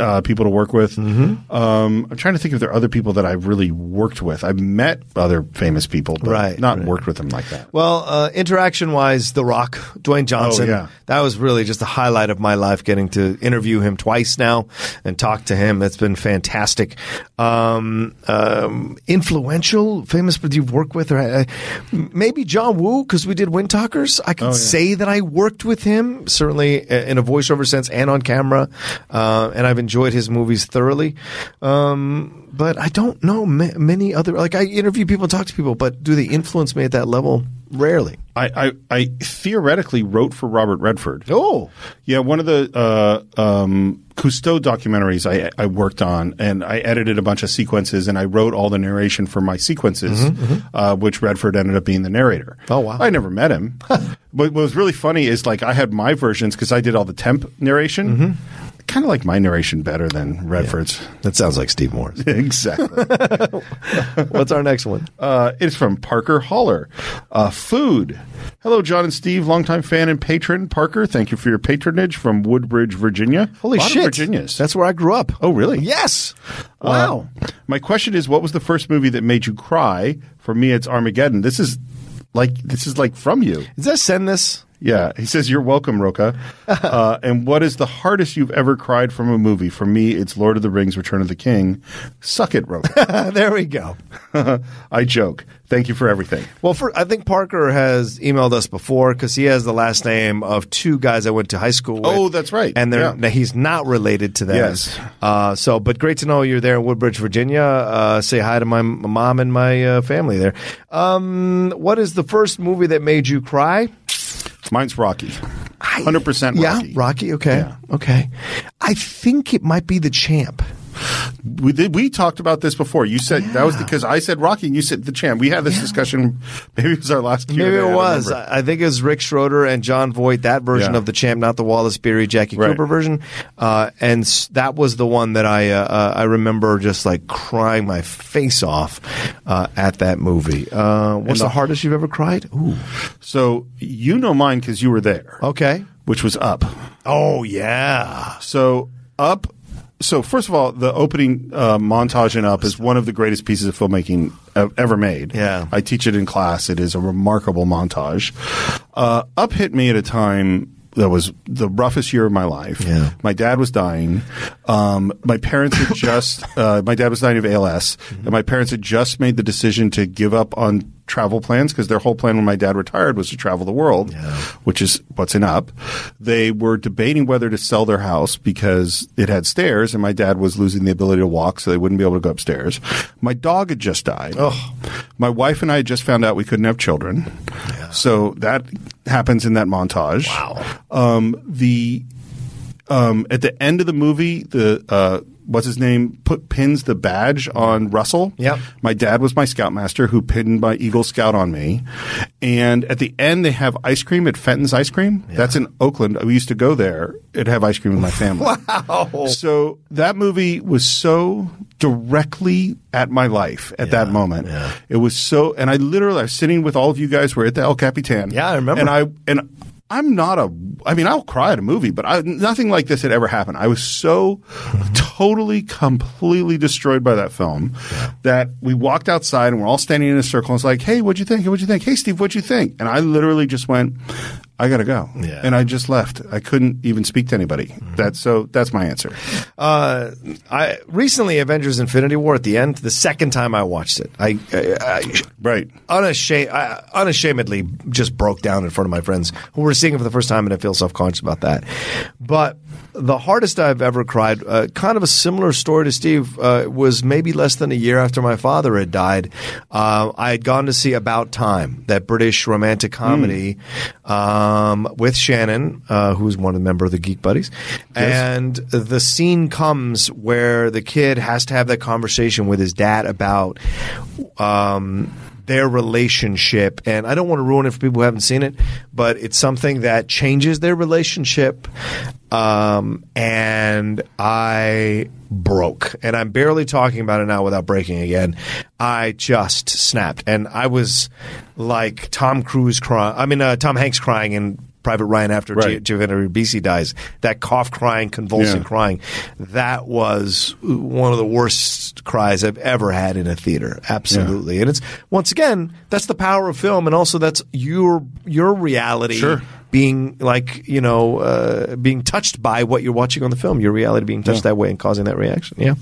uh, people to work with. Mm-hmm. Um, I'm trying to think if there are other people that I've really worked with. I've met other famous people, but Right, not right. worked with them like that. Well, uh, interaction wise, The Rock, Dwayne Johnson. Oh, yeah. That was really just the highlight of my life getting to interview him twice now and talk to him. It's been fantastic. Um, um, influential, famous that you've worked with, or uh, maybe John Woo, because we did Windtalkers. I Oh, can say that I worked with him, certainly in a voiceover sense and on camera. Uh, and I've enjoyed his movies thoroughly. Um, but I don't know ma- many other, like I interview people and talk to people, but do they influence me at that level? Rarely. I, I, I theoretically wrote for Robert Redford. Oh, Yeah, one of the uh, um, Cousteau documentaries I, I worked on, and I edited a bunch of sequences, and I wrote all the narration for my sequences, Uh, which Redford ended up being the narrator. Oh, wow. I never met him. but what was really funny is like I had my versions because I did all the temp narration. Kind of like my narration better than Redford's. that sounds like Steve Morris. exactly. What's our next one? Uh, it's from Parker Holler. Uh, food. Hello, John and Steve, longtime fan and patron. Parker, thank you for your patronage from Woodbridge, Virginia. Holy shit! Virginias. That's where I grew up. Oh, really? Yes. Uh, Wow. my question is, what was the first movie that made you cry? For me, it's Armageddon. This is like this is like from you. Does that send this? Yeah, he says you're welcome, Rocha. uh, and what is the hardest you've ever cried from a movie? For me, it's Lord of the Rings: Return of the King. Suck it, Rocha. there we go. I joke. Thank you for everything. Well, for, I think Parker has emailed us before because he has the last name of two guys I went to high school with. Oh, that's right. And they're, Yeah. he's not related to them. Yes. Uh, so, but great to know you're there in Woodbridge, Virginia. Uh, say hi to my mom and my uh, family there. Um, what is the first movie that made you cry? Mine's Rocky. Hundred percent Yeah, Rocky. Okay, Yeah. okay. I think it might be the champ. We did, we talked about this before. You said that was because I said Rocky, and you said the champ. We had this discussion. Maybe it was our last. Q&A, Maybe it don't was. remember. I I think it was Rick Schroder and Jon Voight, that version Yeah. of the champ, not the Wallace Beery, Jackie Right. Cooper version. Uh, and that was the one that I uh, uh, I remember just like crying my face off uh, at that movie. Uh, what's the- the hardest you've ever cried? Ooh, So you know mine because you were there, okay. which was Up. Oh yeah, So Up. So first of all, the opening uh, montage in Up is one of the greatest pieces of filmmaking ever made. Yeah. I teach it in class. It is a remarkable montage. Uh, Up hit me at a time that was the roughest year of my life. Yeah. My dad was dying. Um, my parents had just. Uh, my dad was dying of ALS, and my parents had just made the decision to give up on travel plans because their whole plan when my dad retired was to travel the world, which is what's in up. They were debating whether to sell their house because it had stairs and my dad was losing the ability to walk so they wouldn't be able to go upstairs. My dog had just died. My wife and I had just found out we couldn't have children. So that happens in that montage. Wow. Um, the um, at the end of the movie, the uh, what's his name put pins the badge on Russell. Yeah, My dad was my scoutmaster who pinned my Eagle Scout on me. And at the end, they have ice cream at Fenton's Ice Cream. That's in Oakland. We used to go there and have ice cream with my family. wow. So that movie was so directly at my life at that moment. It was so, and I literally, I was sitting with all of you guys. We're at the El Capitan. Yeah, I remember. And I, and I'm not a. I mean, I'll cry at a movie, but I, nothing like this had ever happened. I was so totally, completely destroyed by that film that we walked outside and we're all standing in a circle. And it's like, "Hey, what'd you think? What'd you think? Hey, Steve, what'd you think?" And I literally just went, "I gotta go," Yeah. and I just left. I couldn't even speak to anybody. That's so. That's my answer. Uh, I recently Avengers: Infinity War at the end. The second time I watched it, I, I, I Right. unashamed, I, unashamedly just broke down in front of my friends who were seeing it for the first time, and I feel self conscious about that. But the hardest I've ever cried, uh, kind of a similar story to Steve, uh, was maybe less than a year after my father had died. Uh, I had gone to see About Time, that British romantic comedy um, with Shannon, uh, who's one of the member of the Geek Buddies, and the scene comes where the kid has to have that conversation with his dad about. Um, their relationship. And I don't want to ruin it for people who haven't seen it, but it's something that changes their relationship. Um, and I broke. And I'm barely talking about it now without breaking again. I just snapped. And I was like Tom Cruise crying. I mean, uh, Tom Hanks crying in Private Ryan after Right. Gi- Giovanni Ribisi dies. That cough crying, convulsing Yeah. crying. That was one of the worst cries I've ever had in a theater. Absolutely. And it's once again, that's the power of film and also that's your your reality Sure. being like, you know, uh, being touched by what you're watching on the film. Your reality being touched that way and causing that reaction. Yeah.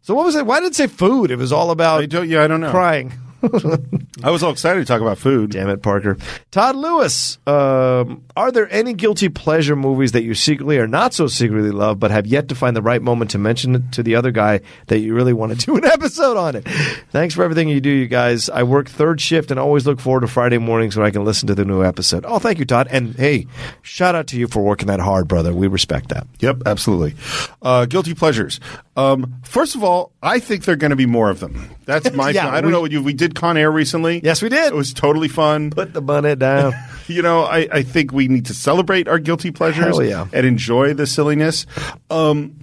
So what was it? Why did it say food? It was all about I don't. Yeah, I don't know. crying. I was all excited to talk about food. Damn it, Parker. Todd Lewis, um, are there any guilty pleasure movies that you secretly or not so secretly love, but have yet to find the right moment to mention it to the other guy that you really want to do an episode on it? Thanks for everything you do, you guys. I work third shift and always look forward to Friday mornings when I can listen to the new episode. Oh, thank you, Todd. And hey, shout out to you for working that hard, brother. We respect that. Yep, absolutely. Uh, guilty pleasures. Um, first of all, I think there are going to be more of them. That's my. Yeah, I don't we- know what you. We did Con Air recently. Yes, we did. It was totally fun. Put the bonnet down. you know, I, I think we need to celebrate our guilty pleasures Hell yeah. and enjoy the silliness. Um,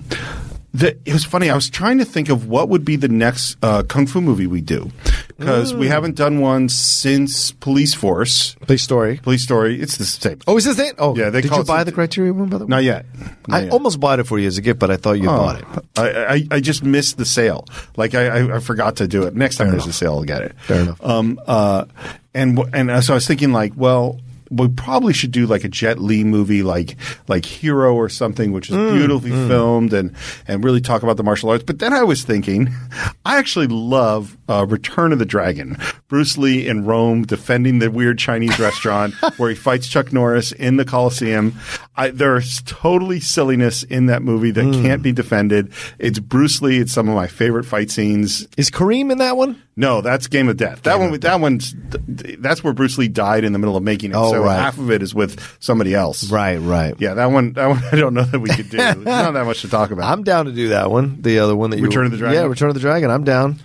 the, it was funny. I was trying to think of what would be the next uh, kung fu movie we do because we haven't done one since Police Force. Police story. Police Story. It's the same. Oh, is this it? Oh, Yeah, they did call you it buy some- the Criterion one, by the way? Not yet. Not I yet. almost bought it for you as a gift, but I thought you Oh. bought it. I, I, I just missed the sale. Like I, I, I forgot to do it. Next time there's a sale, I'll get it. Fair enough. Um, uh, and w- and uh, so I was thinking like, well, we probably should do like a Jet Li movie, like like Hero or something, which is Mm, beautifully filmed and and really talk about the martial arts. But then I was thinking, I actually love uh, Return of the Dragon. Bruce Lee in Rome defending the weird Chinese restaurant where he fights Chuck Norris in the Coliseum. I, there's totally silliness in that movie that Mm. can't be defended. It's Bruce Lee. It's some of my favorite fight scenes. Is Kareem in that one? No, that's Game of Death. That one, that one's that's where Bruce Lee died in the middle of making it. Oh, so right. half of it is with somebody else. Right, right. Yeah, that one. That one. I don't know that we could do. There's not that much to talk about. I'm down to do that one. The other one that you Return of the Dragon? Yeah, Return of the Dragon. I'm down.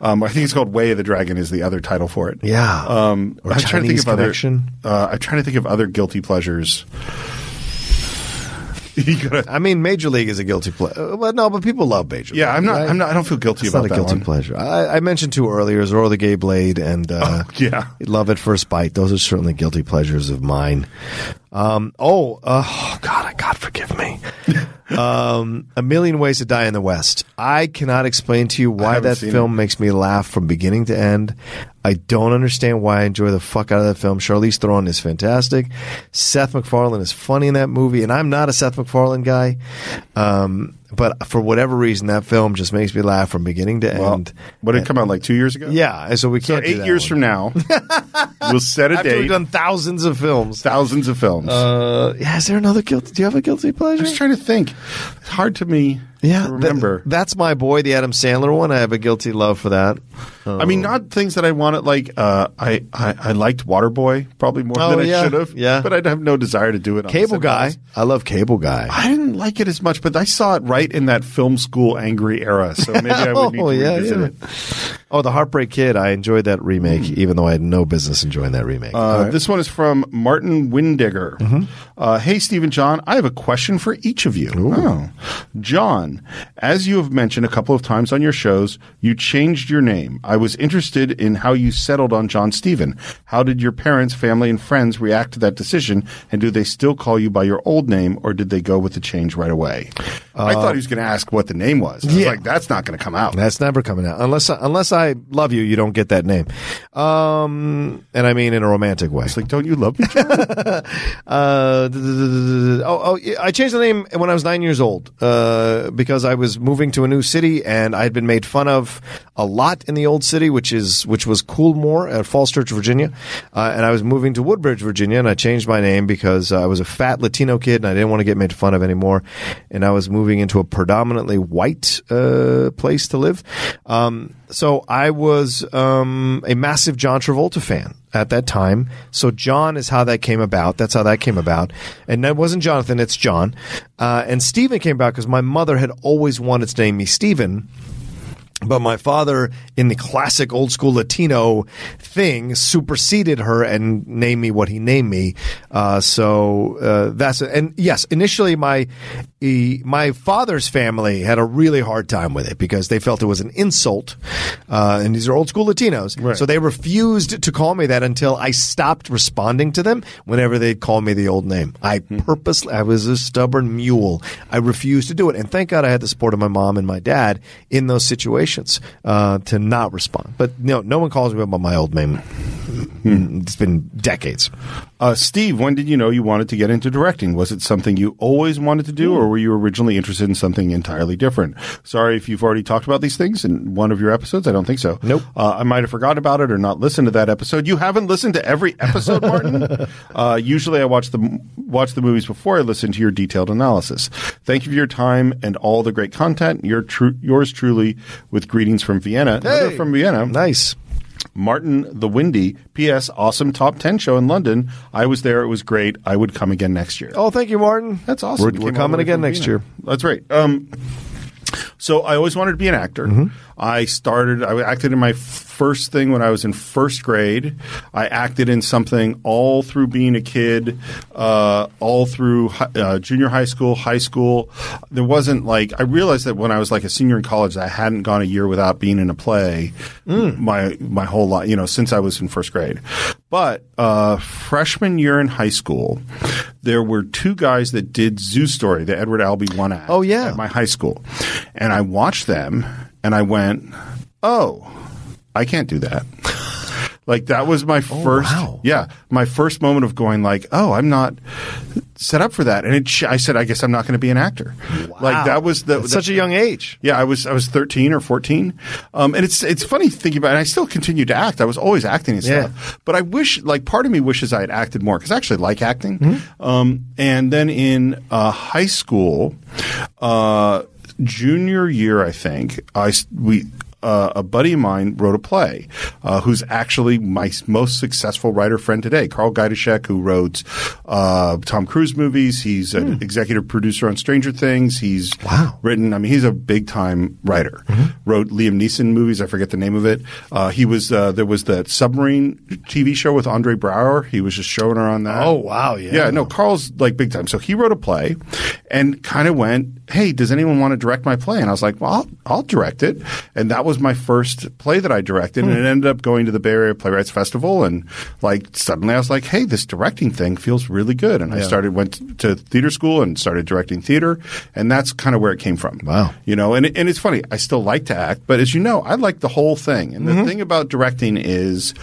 Um, I think it's called Way of the Dragon is the other title for it. Yeah. Um, Or I'm trying to think Chinese of other. Connection. Uh, I'm trying to think of other guilty pleasures. I mean, Major League is a guilty pleasure. But no, but people love Major League. yeah, I'm not. right? I'm not. I don't feel guilty It's about not a guilty one. pleasure. I, I mentioned two earlier: Zorro the Gay Blade and uh, Yeah. Love at First Bite. Those are certainly guilty pleasures of mine. Um, oh, uh, God, God forgive me. um, a Million Ways to Die in the West. I cannot explain to you why that film it. makes me laugh from beginning to end. I don't understand why I enjoy the fuck out of that film. Charlize Theron is fantastic. Seth MacFarlane is funny in that movie, and I'm not a Seth MacFarlane guy. Um, but for whatever reason, that film just makes me laugh from beginning to Well, end. what did it come out like two years ago? Yeah, so we can't. do eight years one. from now, we'll set a after date. we've done thousands of films. thousands of films. Uh, yeah, is there another guilty? Do you have a guilty pleasure? I'm just trying to think. It's hard to me yeah, remember. that- that's my boy, the Adam Sandler one. I have a guilty love for that. I mean, not things that I wanted. Like, uh, I, I I liked Waterboy probably more Oh, than I should have. yeah. but I'd have no desire to do it. on Cable Guy. I love Cable Guy. I didn't like it as much, but I saw it right in that film school angry era, so maybe I would need Oh, to yeah, revisit yeah. it. Oh, the Heartbreak Kid. I enjoyed that remake, even though I had no business enjoying that remake. Uh, This one is from Martin Windigger. Mm-hmm. Uh, hey, Stephen John, I have a question for each of you. Oh. John, as you have mentioned a couple of times on your shows, you changed your name. I was interested in how you settled on John Stephen. How did your parents, family, and friends react to that decision? And do they still call you by your old name, or did they go with the change right away? I thought he was going to ask what the name was. I was Uh, yeah. like, that's not going to come out. That's never coming out unless unless I love you. You don't get that name, um, and I mean in a romantic way. It's like, don't you love me, John? Uh, oh, oh, I changed the name when I was nine years old uh, because I was moving to a new city and I had been made fun of a lot in the old city, which is which was Culmore at Falls Church, Virginia, uh, and I was moving to Woodbridge, Virginia, and I changed my name because I was a fat Latino kid and I didn't want to get made fun of anymore, and I was moving into a predominantly white uh, place to live. Um, so I was um, a massive John Travolta fan at that time. So John is how that came about. That's how that came about. And that wasn't Jonathan, it's John. Uh, and Stephen came about because my mother had always wanted to name me Stephen. But my father, in the classic old school Latino thing, superseded her and named me what he named me. Uh, so uh, that's and yes, initially my he, my father's family had a really hard time with it because they felt it was an insult, uh, and these are old school Latinos, so they refused to call me that until I stopped responding to them whenever they'd call me the old name. I purposely, I was a stubborn mule. I refused to do it, and thank God I had the support of my mom and my dad in those situations uh, to not respond. But no, no one calls me by my old name. It's been decades. Uh, Steve, when did you know you wanted to get into directing? Was it something you always wanted to do, or were you originally interested in something entirely different? Sorry if you've already talked about these things in one of your episodes. I don't think so. Nope. Uh, I might have forgotten about it or not listened to that episode. You haven't listened to every episode, Martin. uh, usually, I watch the watch the movies before I listen to your detailed analysis. Thank you for your time and all the great content. Your tru- yours truly, with greetings from Vienna. Hey. from Vienna. Nice. Martin the Windy. P.S. Awesome top 10 show in London. I was there. It was great. I would come again next year. Oh, thank you, Martin. That's awesome. We're, we're coming again next year. That's right. Um, so I always wanted to be an actor. Mm-hmm. I started, I acted in my first thing when I was in first grade. I acted in something all through being a kid, uh, all through hi- uh, junior high school, high school. There wasn't like, I realized that when I was like a senior in college, I hadn't gone a year without being in a play Mm. my, my whole life, you know, since I was in first grade. But, uh, freshman year in high school, there were two guys that did Zoo Story, the Edward Albee one act. Oh, yeah. At my high school. And I watched them and I went, oh, I can't do that. Like that was my first, wow. yeah, my first moment of going like, oh, I'm not set up for that. And it, sh- I said, I guess I'm not going to be an actor. Like that was the, the- such a young age. yeah, I was I was 13 or 14, um, and it's it's funny thinking about. it. And I still continue to act. I was always acting and Yeah. stuff. But I wish, like, part of me wishes I had acted more because I actually like acting. Um, and then in uh, high school, uh, junior year, I think I we. Uh, a buddy of mine wrote a play, uh, who's actually my most successful writer friend today, Karl Gajdusek, who wrote uh, Tom Cruise movies. He's an executive producer on Stranger Things. He's Wow. written. I mean, he's a big time writer. Wrote Liam Neeson movies. I forget the name of it. Uh, he was uh, there was that submarine TV show with Andre Braugher. He was just showing her on that. Oh, wow, yeah. yeah. No, Karl's like big time. So he wrote a play, and kind of went, "Hey, does anyone want to direct my play?" And I was like, "Well, I'll, I'll direct it." And that was my first play that I directed, and it hmm. ended up going to the Bay Area Playwrights Festival. And like suddenly, I was like, "Hey, this directing thing feels really good." And I started went to theater school and started directing theater, and that's kind of where it came from. Wow. You know, and and it's funny. I still like to act, but as you know, I like the whole thing. And the mm-hmm. thing about directing is,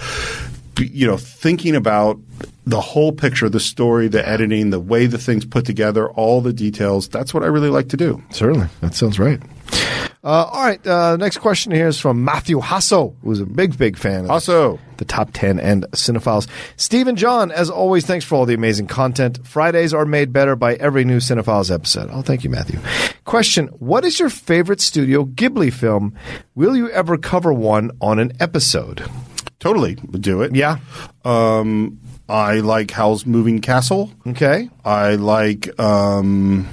you know, thinking about the whole picture, the story, the editing, the way the things put together, all the details. That's what I really like to do. Certainly. That sounds right. Uh, all right. Uh, next question here is from Matthew Hasso, who's a big, big fan of Also, the top 10 and Cine-Files. Stephen John, as always, thanks for all the amazing content. Fridays are made better by every new Cine-Files episode. Oh, thank you, Matthew. Question What is your favorite Studio Ghibli film? Will you ever cover one on an episode? totally do it. Yeah. Um, I like Howl's Moving Castle. Okay. I like um,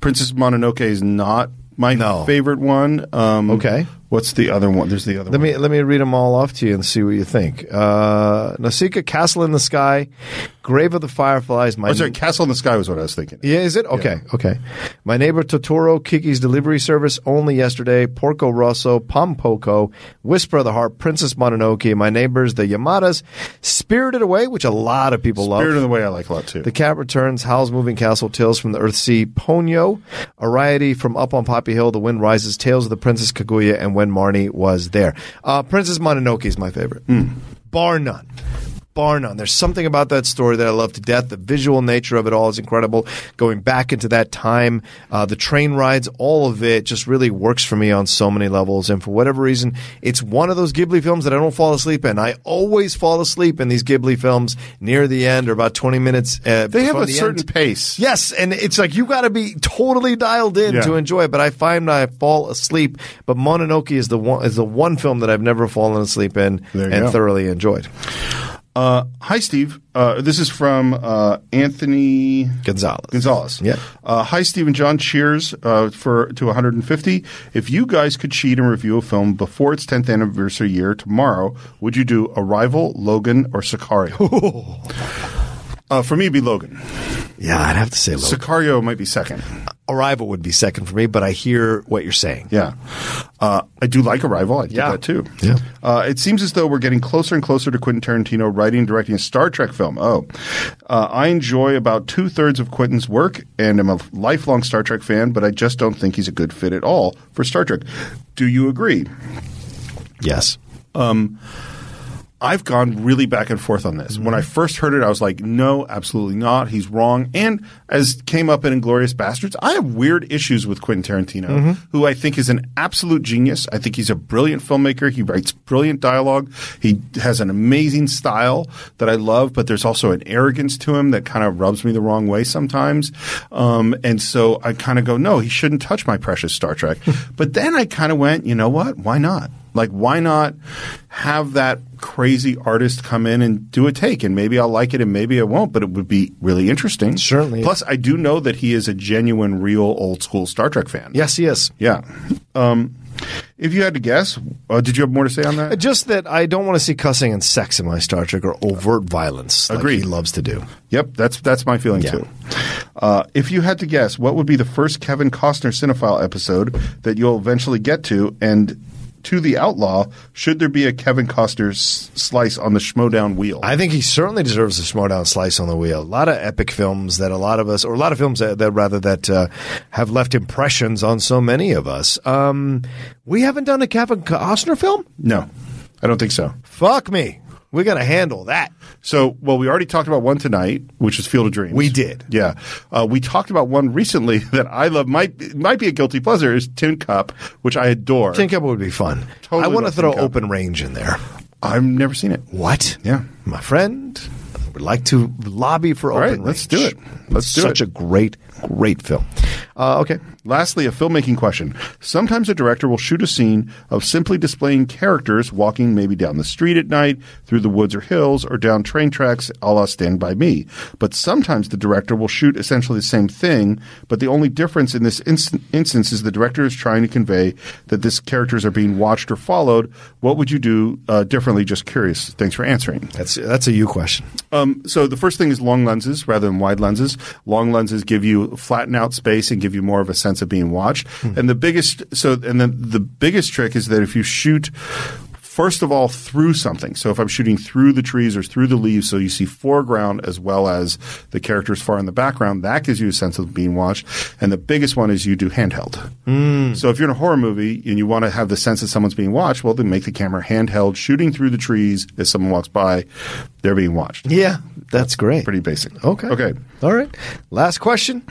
Princess Mononoke is not my No. favorite one. Um, Okay. What's the other one? There's the other Let one. me let me read them all off to you and see what you think. Uh, Nausicaa, Castle in the Sky, Grave of the Fireflies. My Oh, sorry, Castle in the Sky was what I was thinking. Yeah, is it? Okay, okay. My neighbor Totoro, Kiki's Delivery Service, Only Yesterday, Porco Rosso, Pom Pompoko, Whisper of the Heart, Princess Mononoke, My Neighbors, The Yamadas, Spirited Away, which a lot of people love. Spirit of the Way I like a lot too. The Cat Returns, Howl's Moving Castle, Tales from the Earthsea, Ponyo, Arrietty from Up on Poppy Hill, The Wind Rises, Tales of the Princess Kaguya, and When Marnie Was There. Uh, Princess Mononoke is my favorite. Bar none. Bar none. There's something about that story that I love to death. The visual nature of it all is incredible. Going back into that time, uh, the train rides, all of it just really works for me on so many levels. And for whatever reason, it's one of those Ghibli films that I don't fall asleep in. I always fall asleep in these Ghibli films near the end or about 20 minutes. Uh, they have a certain end. pace. Yes, and it's like you got to be totally dialed in Yeah. to enjoy it. But I find I fall asleep. But Mononoke is the one is the one film that I've never fallen asleep in and go. thoroughly enjoyed. Uh, hi, Steve. Uh, this is from uh, Anthony Gonzalez. Gonzalez. Yeah. Uh, hi, Steve and John. Cheers uh, for to 150. If you guys could cheat and review a film before its 10th anniversary year tomorrow, would you do Arrival, Logan, or Sicario? uh, for me, it'd be Logan. Yeah, I'd have to say Logan. Sicario might be second. Arrival would be second for me, but I hear what you're saying. Yeah. Uh, I do like Arrival. I did Yeah. that too. Yeah. Uh, it seems as though we're getting closer and closer to Quentin Tarantino writing and directing a Star Trek film. Oh. Uh, I enjoy about two thirds of Quentin's work and am a lifelong Star Trek fan, but I just don't think he's a good fit at all for Star Trek. Do you agree? Yes. I've gone really back and forth on this. When I first heard it, I was like, no, absolutely not. He's wrong. And as came up in Inglourious Basterds, I have weird issues with Quentin Tarantino, who I think is an absolute genius. I think he's a brilliant filmmaker. He writes brilliant dialogue. He has an amazing style that I love, but there's also an arrogance to him that kind of rubs me the wrong way sometimes. Um, and so I kind of go, no, he shouldn't touch my precious Star Trek. but then I kind of went, you know what? Why not? Like, why not have that crazy artist come in and do a take? And maybe I'll like it and maybe I won't, but it would be really interesting. Certainly. Plus, I do know that he is a genuine, real old school Star Trek fan. Yes, he is. Yeah. Um, if you had to guess, uh, did you have more to say on that? Just that I don't want to see cussing and sex in my Star Trek or overt violence like Agreed. he loves to do. Yep, that's that's my feeling Yeah. too. Uh, if you had to guess, what would be the first Kevin Costner cinephile episode that you'll eventually get to? And to the outlaw, should there be a Kevin Costner s- slice on the Schmoedown wheel? I think he certainly deserves a Schmoedown slice on the wheel. A lot of epic films that a lot of us, or a lot of films that, that rather that uh, have left impressions on so many of us. Um, we haven't done a Kevin Costner film. no, I don't think so. Fuck me. We got to handle that. So, well, we already talked about one tonight, which is Field of Dreams. We did. Yeah. Uh, we talked about one recently that I love. Might might be a guilty pleasure. Is Tin Cup, which I adore. Tin Cup would be fun. Totally I want to throw Open Range in there. I've never seen it. What? Yeah. My friend would like to lobby for All Open right, Range. let's do it. Let's do Such it. a great, great film. Uh, okay. Lastly, a filmmaking question. Sometimes a director will shoot a scene of simply displaying characters walking maybe down the street at night, through the woods or hills, or down train tracks a la Stand By Me. But sometimes the director will shoot essentially the same thing, but the only difference in this inst- instance is the director is trying to convey that these characters are being watched or followed. What would you do uh, differently? Just curious. Thanks for answering. That's that's a you question. Um, so the first thing is long lenses rather than wide lenses. Long lenses give you flatten out space and give you more of a sense of being watched. Hmm. And the biggest so and then the biggest trick is that if you shoot first of all through something. So if I'm shooting through the trees or through the leaves, so you see foreground as well as the characters far in the background, that gives you a sense of being watched. And the biggest one is you do handheld. Hmm. So if you're in a horror movie and you want to have the sense that someone's being watched, well, then make the camera handheld, shooting through the trees as someone walks by, they're being watched. Yeah, that's great. Pretty basic. Okay. Okay. All right. Last question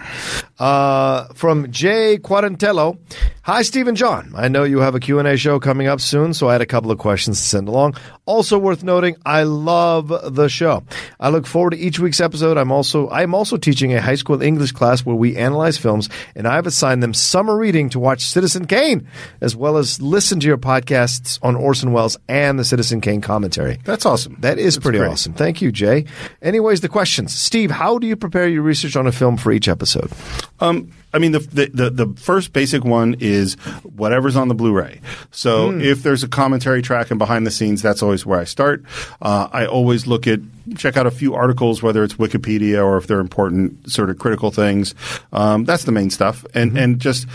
uh, from Jay Quarantello. Hi, Stephen John. I know you have a Q&A show coming up soon, so I had a couple of questions to send along. Also worth noting, I love the show. I look forward to each week's episode. I'm also I'm also teaching a high school English class where we analyze films, and I've assigned them summer reading to watch Citizen Kane, as well as listen to your podcasts on Orson Welles and the Citizen Kane commentary. That's awesome. That is That's pretty great. awesome. Thank you, Jay. Anyways, the questions. Steve, how do you prepare your research on a film for each episode? Um, I mean, the, the the the first basic one is whatever's on the Blu-ray. So Hmm. if there's a commentary track and behind the scenes, that's always where I start. Uh, I always look at check out a few articles, whether it's Wikipedia or if they're important sort of critical things. Um, that's the main stuff, and Mm-hmm. and just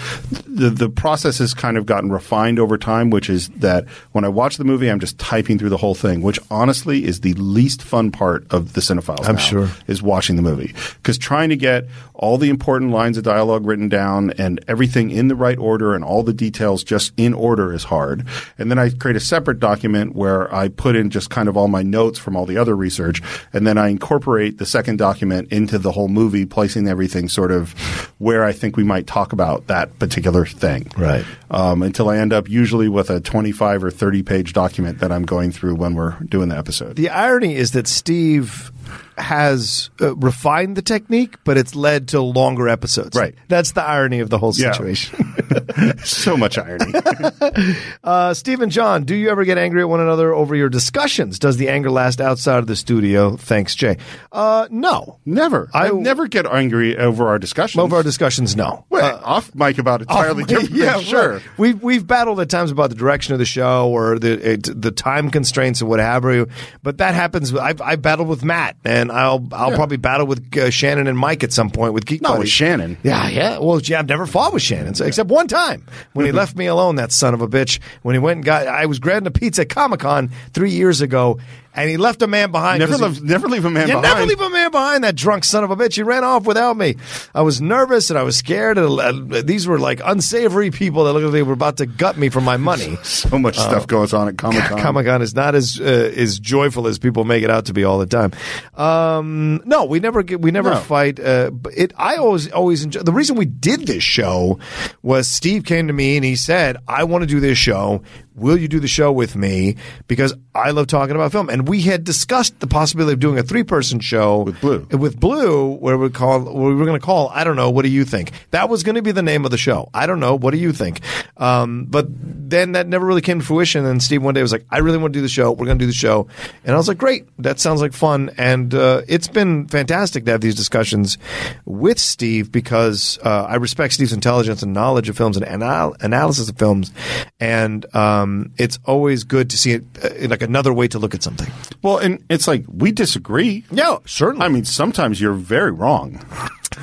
the the process has kind of gotten refined over time, which is that when I watch the movie, I'm just typing through the whole thing, which honestly is the least fun part of the Cine-Files. I'm now, sure. is watching the movie because trying to get all the important lines of dialogue written down and everything in the right order and all the details just in order is hard. And then I create a separate document where I put in just kind of all my notes from all the other research, and then I incorporate the second document into the whole movie, placing everything sort of where I think we might talk about that particular thing. Right. Um, until I end up usually with a 25 or 30 page document that I'm going through when we're doing the episode. The irony is that Steve has uh, refined the technique, but it's led to longer episodes. Right. That's the irony of the whole Yeah. situation. so much irony. uh, Steve and John, do you ever get angry at one another over your discussions? Does the anger last outside of the studio? Thanks, Jay. Uh, no. Never. I, I- never get angry over our discussions. Over our discussions, no. Well, off mic about entirely different yeah, things, sure. right. We've we've battled at times about the direction of the show or the it, the time constraints and what have you. But that happens. I've, I've battled with Matt, and I'll I'll Yeah. probably battle with uh, Shannon and Mike at some point with Geek Not with Shannon. Yeah, yeah. Well, yeah, I've never fought with Shannon so- except one time when he left me alone. That son of a bitch. When he went and got, I was grabbing a pizza at Comic Con three years ago, and he left a man behind. Never 'cause he- never leave a man behind. never leave a man behind, that drunk son of a bitch. He ran off without me. I was nervous and I was scared. And, uh, these were like unsavory people that looked like they were about to gut me for my money. so much stuff goes on at Comic Con. Comic Con is not as uh, as joyful as people make it out to be all the time. Um, no, we never get, we never No. fight. Uh, it I always always enjoy. The reason we did this show was Steve came to me and he said, "I want to do this show. Will you do the show with me? Because I love talking about film." And we had discussed the possibility of doing a three person show With Blue. with Blue, where we call where we were going to call. I don't know. What do you think? That was going to be the name of the show. I don't know. What do you think? Um, but then that never really came to fruition. And Steve one day was like, "I really want to do the show. We're going to do the show." And I was like, "Great. That sounds like fun." And uh, it's been fantastic to have these discussions with Steve because uh, I respect Steve's intelligence and knowledge of films and anal- analysis of films, and um, it's always good to see it uh, like another way to look at something. Well, and it's like we disagree. Yeah, certainly. I mean, sometimes you're very wrong.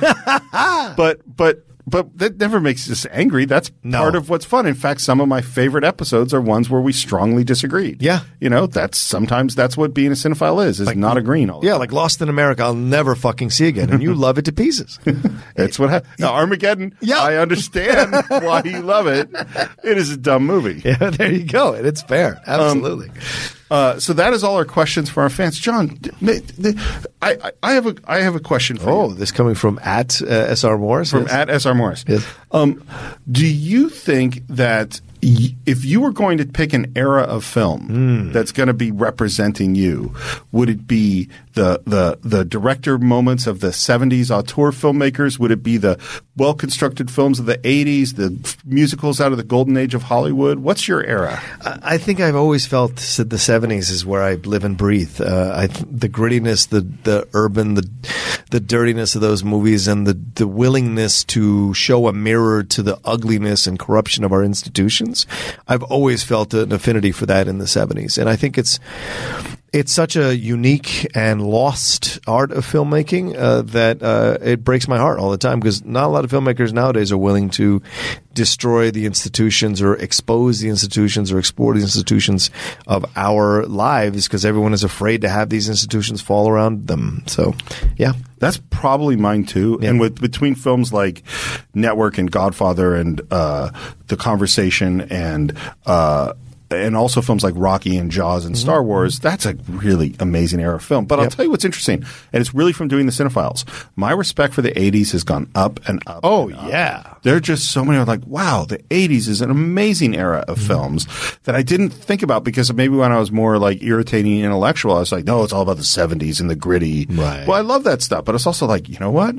but but but that never makes us angry. That's No. part of what's fun. In fact, some of my favorite episodes are ones where we strongly disagreed. Yeah. you know, that's sometimes that's what being a cinephile is: is like, not agreeing all. Yeah, time. like Lost in America, I'll never fucking see again, and you love it to pieces. It's what happened. Now, Armageddon. Yeah. I understand why you love it. It is a dumb movie. yeah, there you go, and it's fair, um, absolutely. Uh, so that is all our questions for our fans. John, d- ma- th- I, I- have a I have a question for Oh, you this coming from at uh, SR Morris? from Yes. at SR Morris. Yes. Um, do you think that if you were going to pick an era of film Hmm. that's going to be representing you, would it be the the the director moments of the '70s auteur filmmakers? Would it be the well constructed films of the '80s, the f- musicals out of the golden age of Hollywood? What's your era? I think I've always felt that the '70s is where I live and breathe. Uh, th- the grittiness, the the urban, the the dirtiness of those movies, and the the willingness to show a mirror to the ugliness and corruption of our institutions. I've always felt an affinity for that in the '70s, and I think it's it's such a unique and lost art of filmmaking uh, that uh, it breaks my heart all the time because not a lot of filmmakers nowadays are willing to destroy the institutions or expose the institutions or explore the institutions of our lives because everyone is afraid to have these institutions fall around them. So, yeah. That's probably mine too. And with between films like Network and Godfather and uh, The Conversation and uh, and also films like Rocky and Jaws and mm-hmm. Star Wars, mm-hmm. that's a really amazing era of film. But I'll tell you what's interesting, and it's really from doing the Cine-Files. My respect for the '80s has gone up and up. Oh, and up. yeah. There are just so many. Like, wow, the '80s is an amazing era of mm-hmm. films that I didn't think about because maybe when I was more like irritating intellectual, I was like, no, it's all about the '70s and the gritty. Right. Well, I love that stuff, but it's also like, you know what?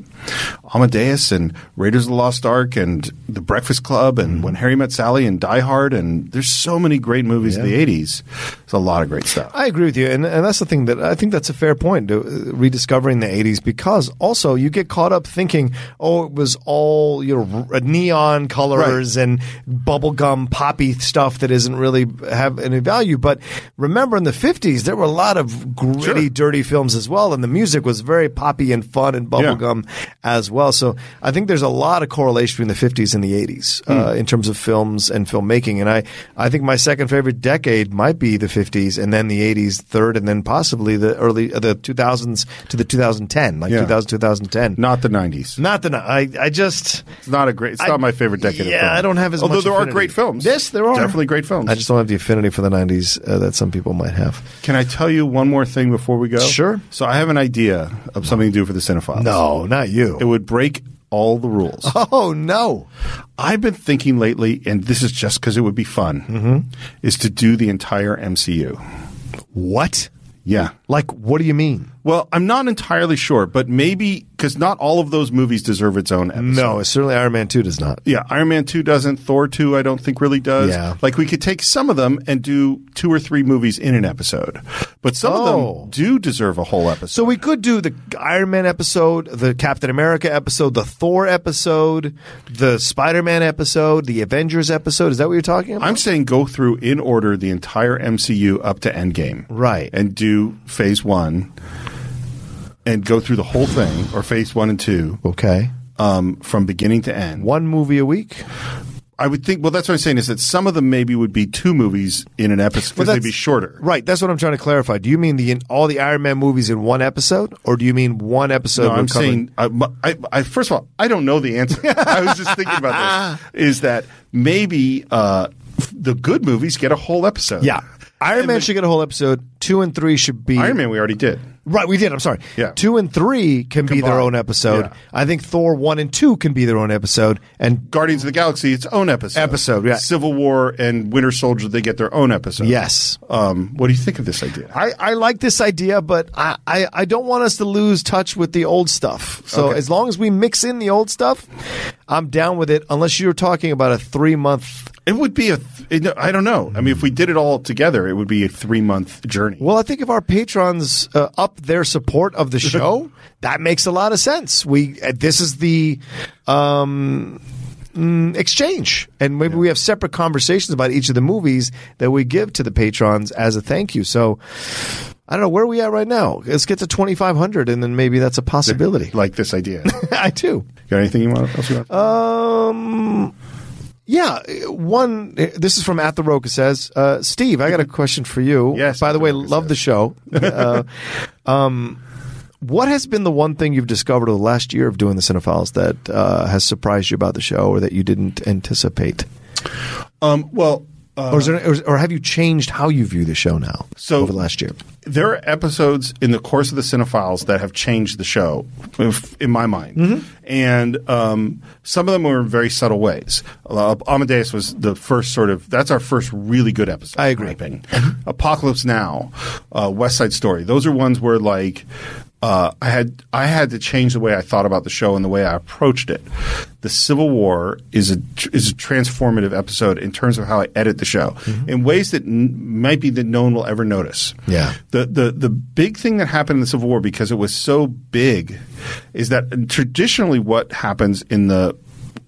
Amadeus and Raiders of the Lost Ark and The Breakfast Club and When Harry Met Sally and Die Hard and there's so many great movies in the 80s. It's a lot of great stuff. I agree with you, and, and that's the thing that I think that's a fair point, to, uh, rediscovering the '80s, because also you get caught up thinking, oh, it was all you know r- neon colors and bubblegum poppy stuff that isn't really have any value. But remember, in the '50s, there were a lot of gritty, Sure. dirty films as well, and the music was very poppy and fun and bubblegum as well. So I think there's a lot of correlation between the '50s and the '80s uh, in terms of films and filmmaking. And I, I think my second favorite decade might be the '50s, and then the '80s third, and then possibly the early uh, the 2000s to the 2010, like Yeah. 2000 2010. Not the '90s. Not the I I just It's not a great. It's I- not my favorite decade. of yeah, film. I don't have as Although there affinity. are great films. Yes, there are definitely great films. I just don't have the affinity for the '90s uh, that some people might have. Can I tell you one more thing before we go? Sure. So I have an idea of something to do for the Cine-Files. No, not you. It would break all the rules. oh no. I've been thinking lately, and this is just because it would be fun, Mm-hmm. is to do the entire MCU. What? Yeah. Like, what do you mean? Well, I'm not entirely sure, but maybe because not all of those movies deserve its own episode. No, certainly Iron Man 2 does not. Yeah, Iron Man 2 doesn't. Thor 2, I don't think really does. Yeah. Like, we could take some of them and do two or three movies in an episode. But some of Oh. them do deserve a whole episode. So we could do the Iron Man episode, the Captain America episode, the Thor episode, the Spider Man episode, the Avengers episode. Is that what you're talking about? I'm saying go through in order the entire MCU up to Endgame. Right. And do phase one and go through the whole thing, or phase one and two, okay. um, from beginning to end. One movie a week? I would think, well, that's what I'm saying is that some of them maybe would be two movies in an episode because they'd that's- be shorter. Right. That's what I'm trying to clarify. Do you mean the in, all the Iron Man movies in one episode, or do you mean one episode? No, I'm saying, I, I, I, first of all, I don't know the answer. I was just thinking about this. Is that maybe uh, the good movies get a whole episode? yeah. Iron Man should get a whole episode. Two and three should be Iron Man we already did. Right, we did. I'm sorry. Yeah. Two and three can be their Combined. own episode. Yeah. I think Thor one and two can be their own episode, and Guardians of the Galaxy, its own episode. Episode, yeah. Civil War and Winter Soldier, they get their own episode. yes, Um, what do you think of this idea? I, I like this idea, but I, I, I don't want us to lose touch with the old stuff. So as long as we mix in the old stuff, I'm down with it. Unless you're talking about a three month. It would be a. Th- it- I don't know. I mean, if we did it all together, it would be a three month journey. Well, I think if our patrons uh, up their support of the show, that makes a lot of sense. We uh, this is the um, mm, exchange, and maybe we have separate conversations about each of the movies that we give to the patrons as a thank you. So. I don't know where are we at right now. Let's get to twenty five hundred, and then maybe that's a possibility. like this idea. I do. Got anything you want? Else you want? Um, yeah, one. This is from at the Rocha says, uh, Steve. I got a question for you. Yes, By the way, love says. the show. uh, um, what has been the one thing you've discovered over the last year of doing the Cine-Files that uh, has surprised you about the show, or that you didn't anticipate? Um, well, or, is there, or, or have you changed how you view the show now So- over the last year? there are episodes in the course of the Cine-Files that have changed the show, in my mind, Mm-hmm. and um, some of them were in very subtle ways. Uh, Amadeus was the first sort of that's our first really good episode. I agree. Apocalypse Now, uh, West Side Story. Those are ones where like. Uh, I had I had to change the way I thought about the show and the way I approached it. The Civil War is a is a transformative episode in terms of how I edit the show in ways that n- might be that no one will ever notice. Yeah. The the the big thing that happened in the Civil War because it was so big is that traditionally what happens in the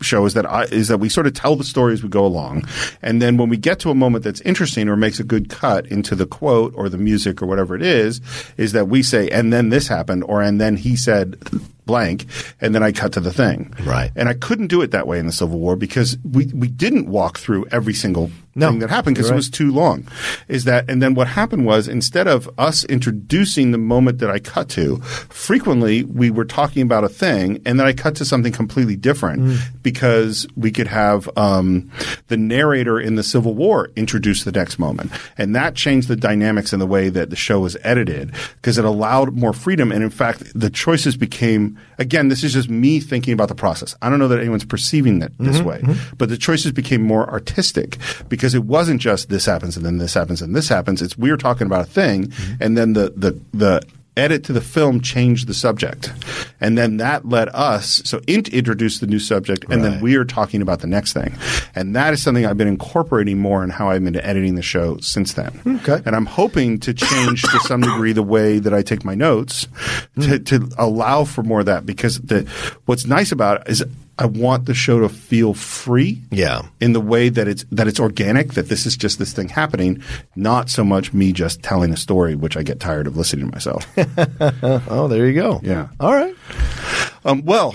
show is that I, is that we sort of tell the story as we go along, and then when we get to a moment that's interesting or makes a good cut into the quote or the music or whatever it is, is that we say and then this happened or and then he said blank and then I cut to the thing. Right. And I couldn't do it that way in the Civil War because we we didn't walk through every single No. thing that happened because You're it was too long. Is that and then what happened was instead of us introducing the moment that I cut to, frequently we were talking about a thing and then I cut to something completely different Mm. because we could have um, the narrator in the Civil War introduce the next moment, and that changed the dynamics in the way that the show was edited because it allowed more freedom. And in fact, the choices became again. This is just me thinking about the process. I don't know that anyone's perceiving it this Mm-hmm, way, but the choices became more artistic because it wasn't just this happens and then this happens and this happens. It's we're talking about a thing, Mm-hmm. and then the the the edit to the film changed the subject and then that led us so int introduced the new subject and then we are talking about the next thing and that is something i've been incorporating more in how i've been editing the show since then Okay. and i'm hoping to change to some degree the way that i take my notes to, to allow for more of that because the what's nice about it is i want the show to feel free Yeah. in the way that it's that it's organic, that this is just this thing happening, not so much me just telling a story, which I get tired of listening to myself. Oh, there you go. Yeah. All right. um, well,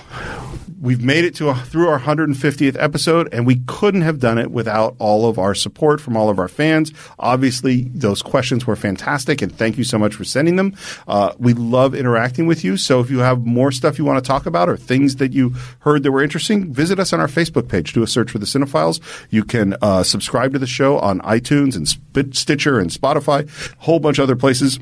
we've made it to a, through our 150th episode, and we couldn't have done it without all of our support from all of our fans. Obviously, those questions were fantastic, and thank you so much for sending them. Uh, we love interacting with you. So if you have more stuff you want to talk about or things that you heard that were interesting, visit us on our Facebook page. Do a search for the Cine-Files. You can uh, subscribe to the show on iTunes and Stitcher and Spotify, a whole bunch of other places.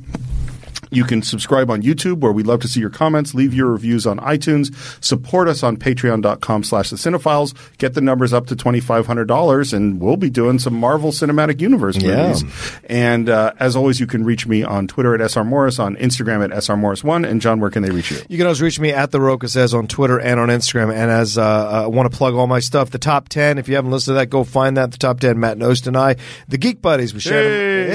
You can subscribe on YouTube where we'd love to see your comments, leave your reviews on iTunes, support us on patreon.com slash the Cine-Files, get the numbers up to $2,500 and we'll be doing some Marvel Cinematic Universe Yeah. movies. And uh, as always, you can reach me on Twitter at SR Morris, on Instagram at SR Morris1. And John, where can they reach you? You can always reach me at the Rocha says on Twitter and on Instagram. And as uh, I want to plug all my stuff, the top ten. If you haven't listened to that, go find that. The top ten. Matt Nost and I, the Geek Buddies with Shannon. Hey!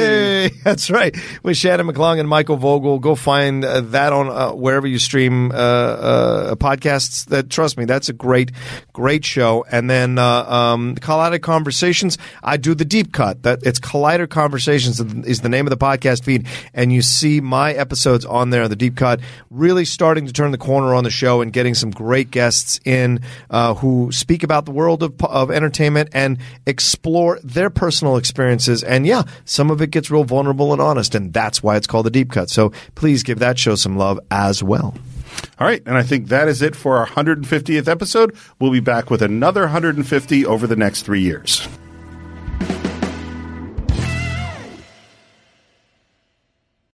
Hey, that's right. With Shannon McClung and Michael Vogel. Go find uh, that on uh, wherever you stream uh, uh, podcasts. That trust me, that's a great, great show. And then uh, um, Collider Conversations. I do the deep cut. That it's Collider Conversations is the name of the podcast feed, and you see my episodes on there. The deep cut really starting to turn the corner on the show and getting some great guests in uh, who speak about the world of, of entertainment and explore their personal experiences. And yeah, some of it gets real vulnerable and honest, and that's why it's called the deep cut. So please give that show some love as well. All right. And I think that is it for our 150th episode. We'll be back with another 150 over the next three years.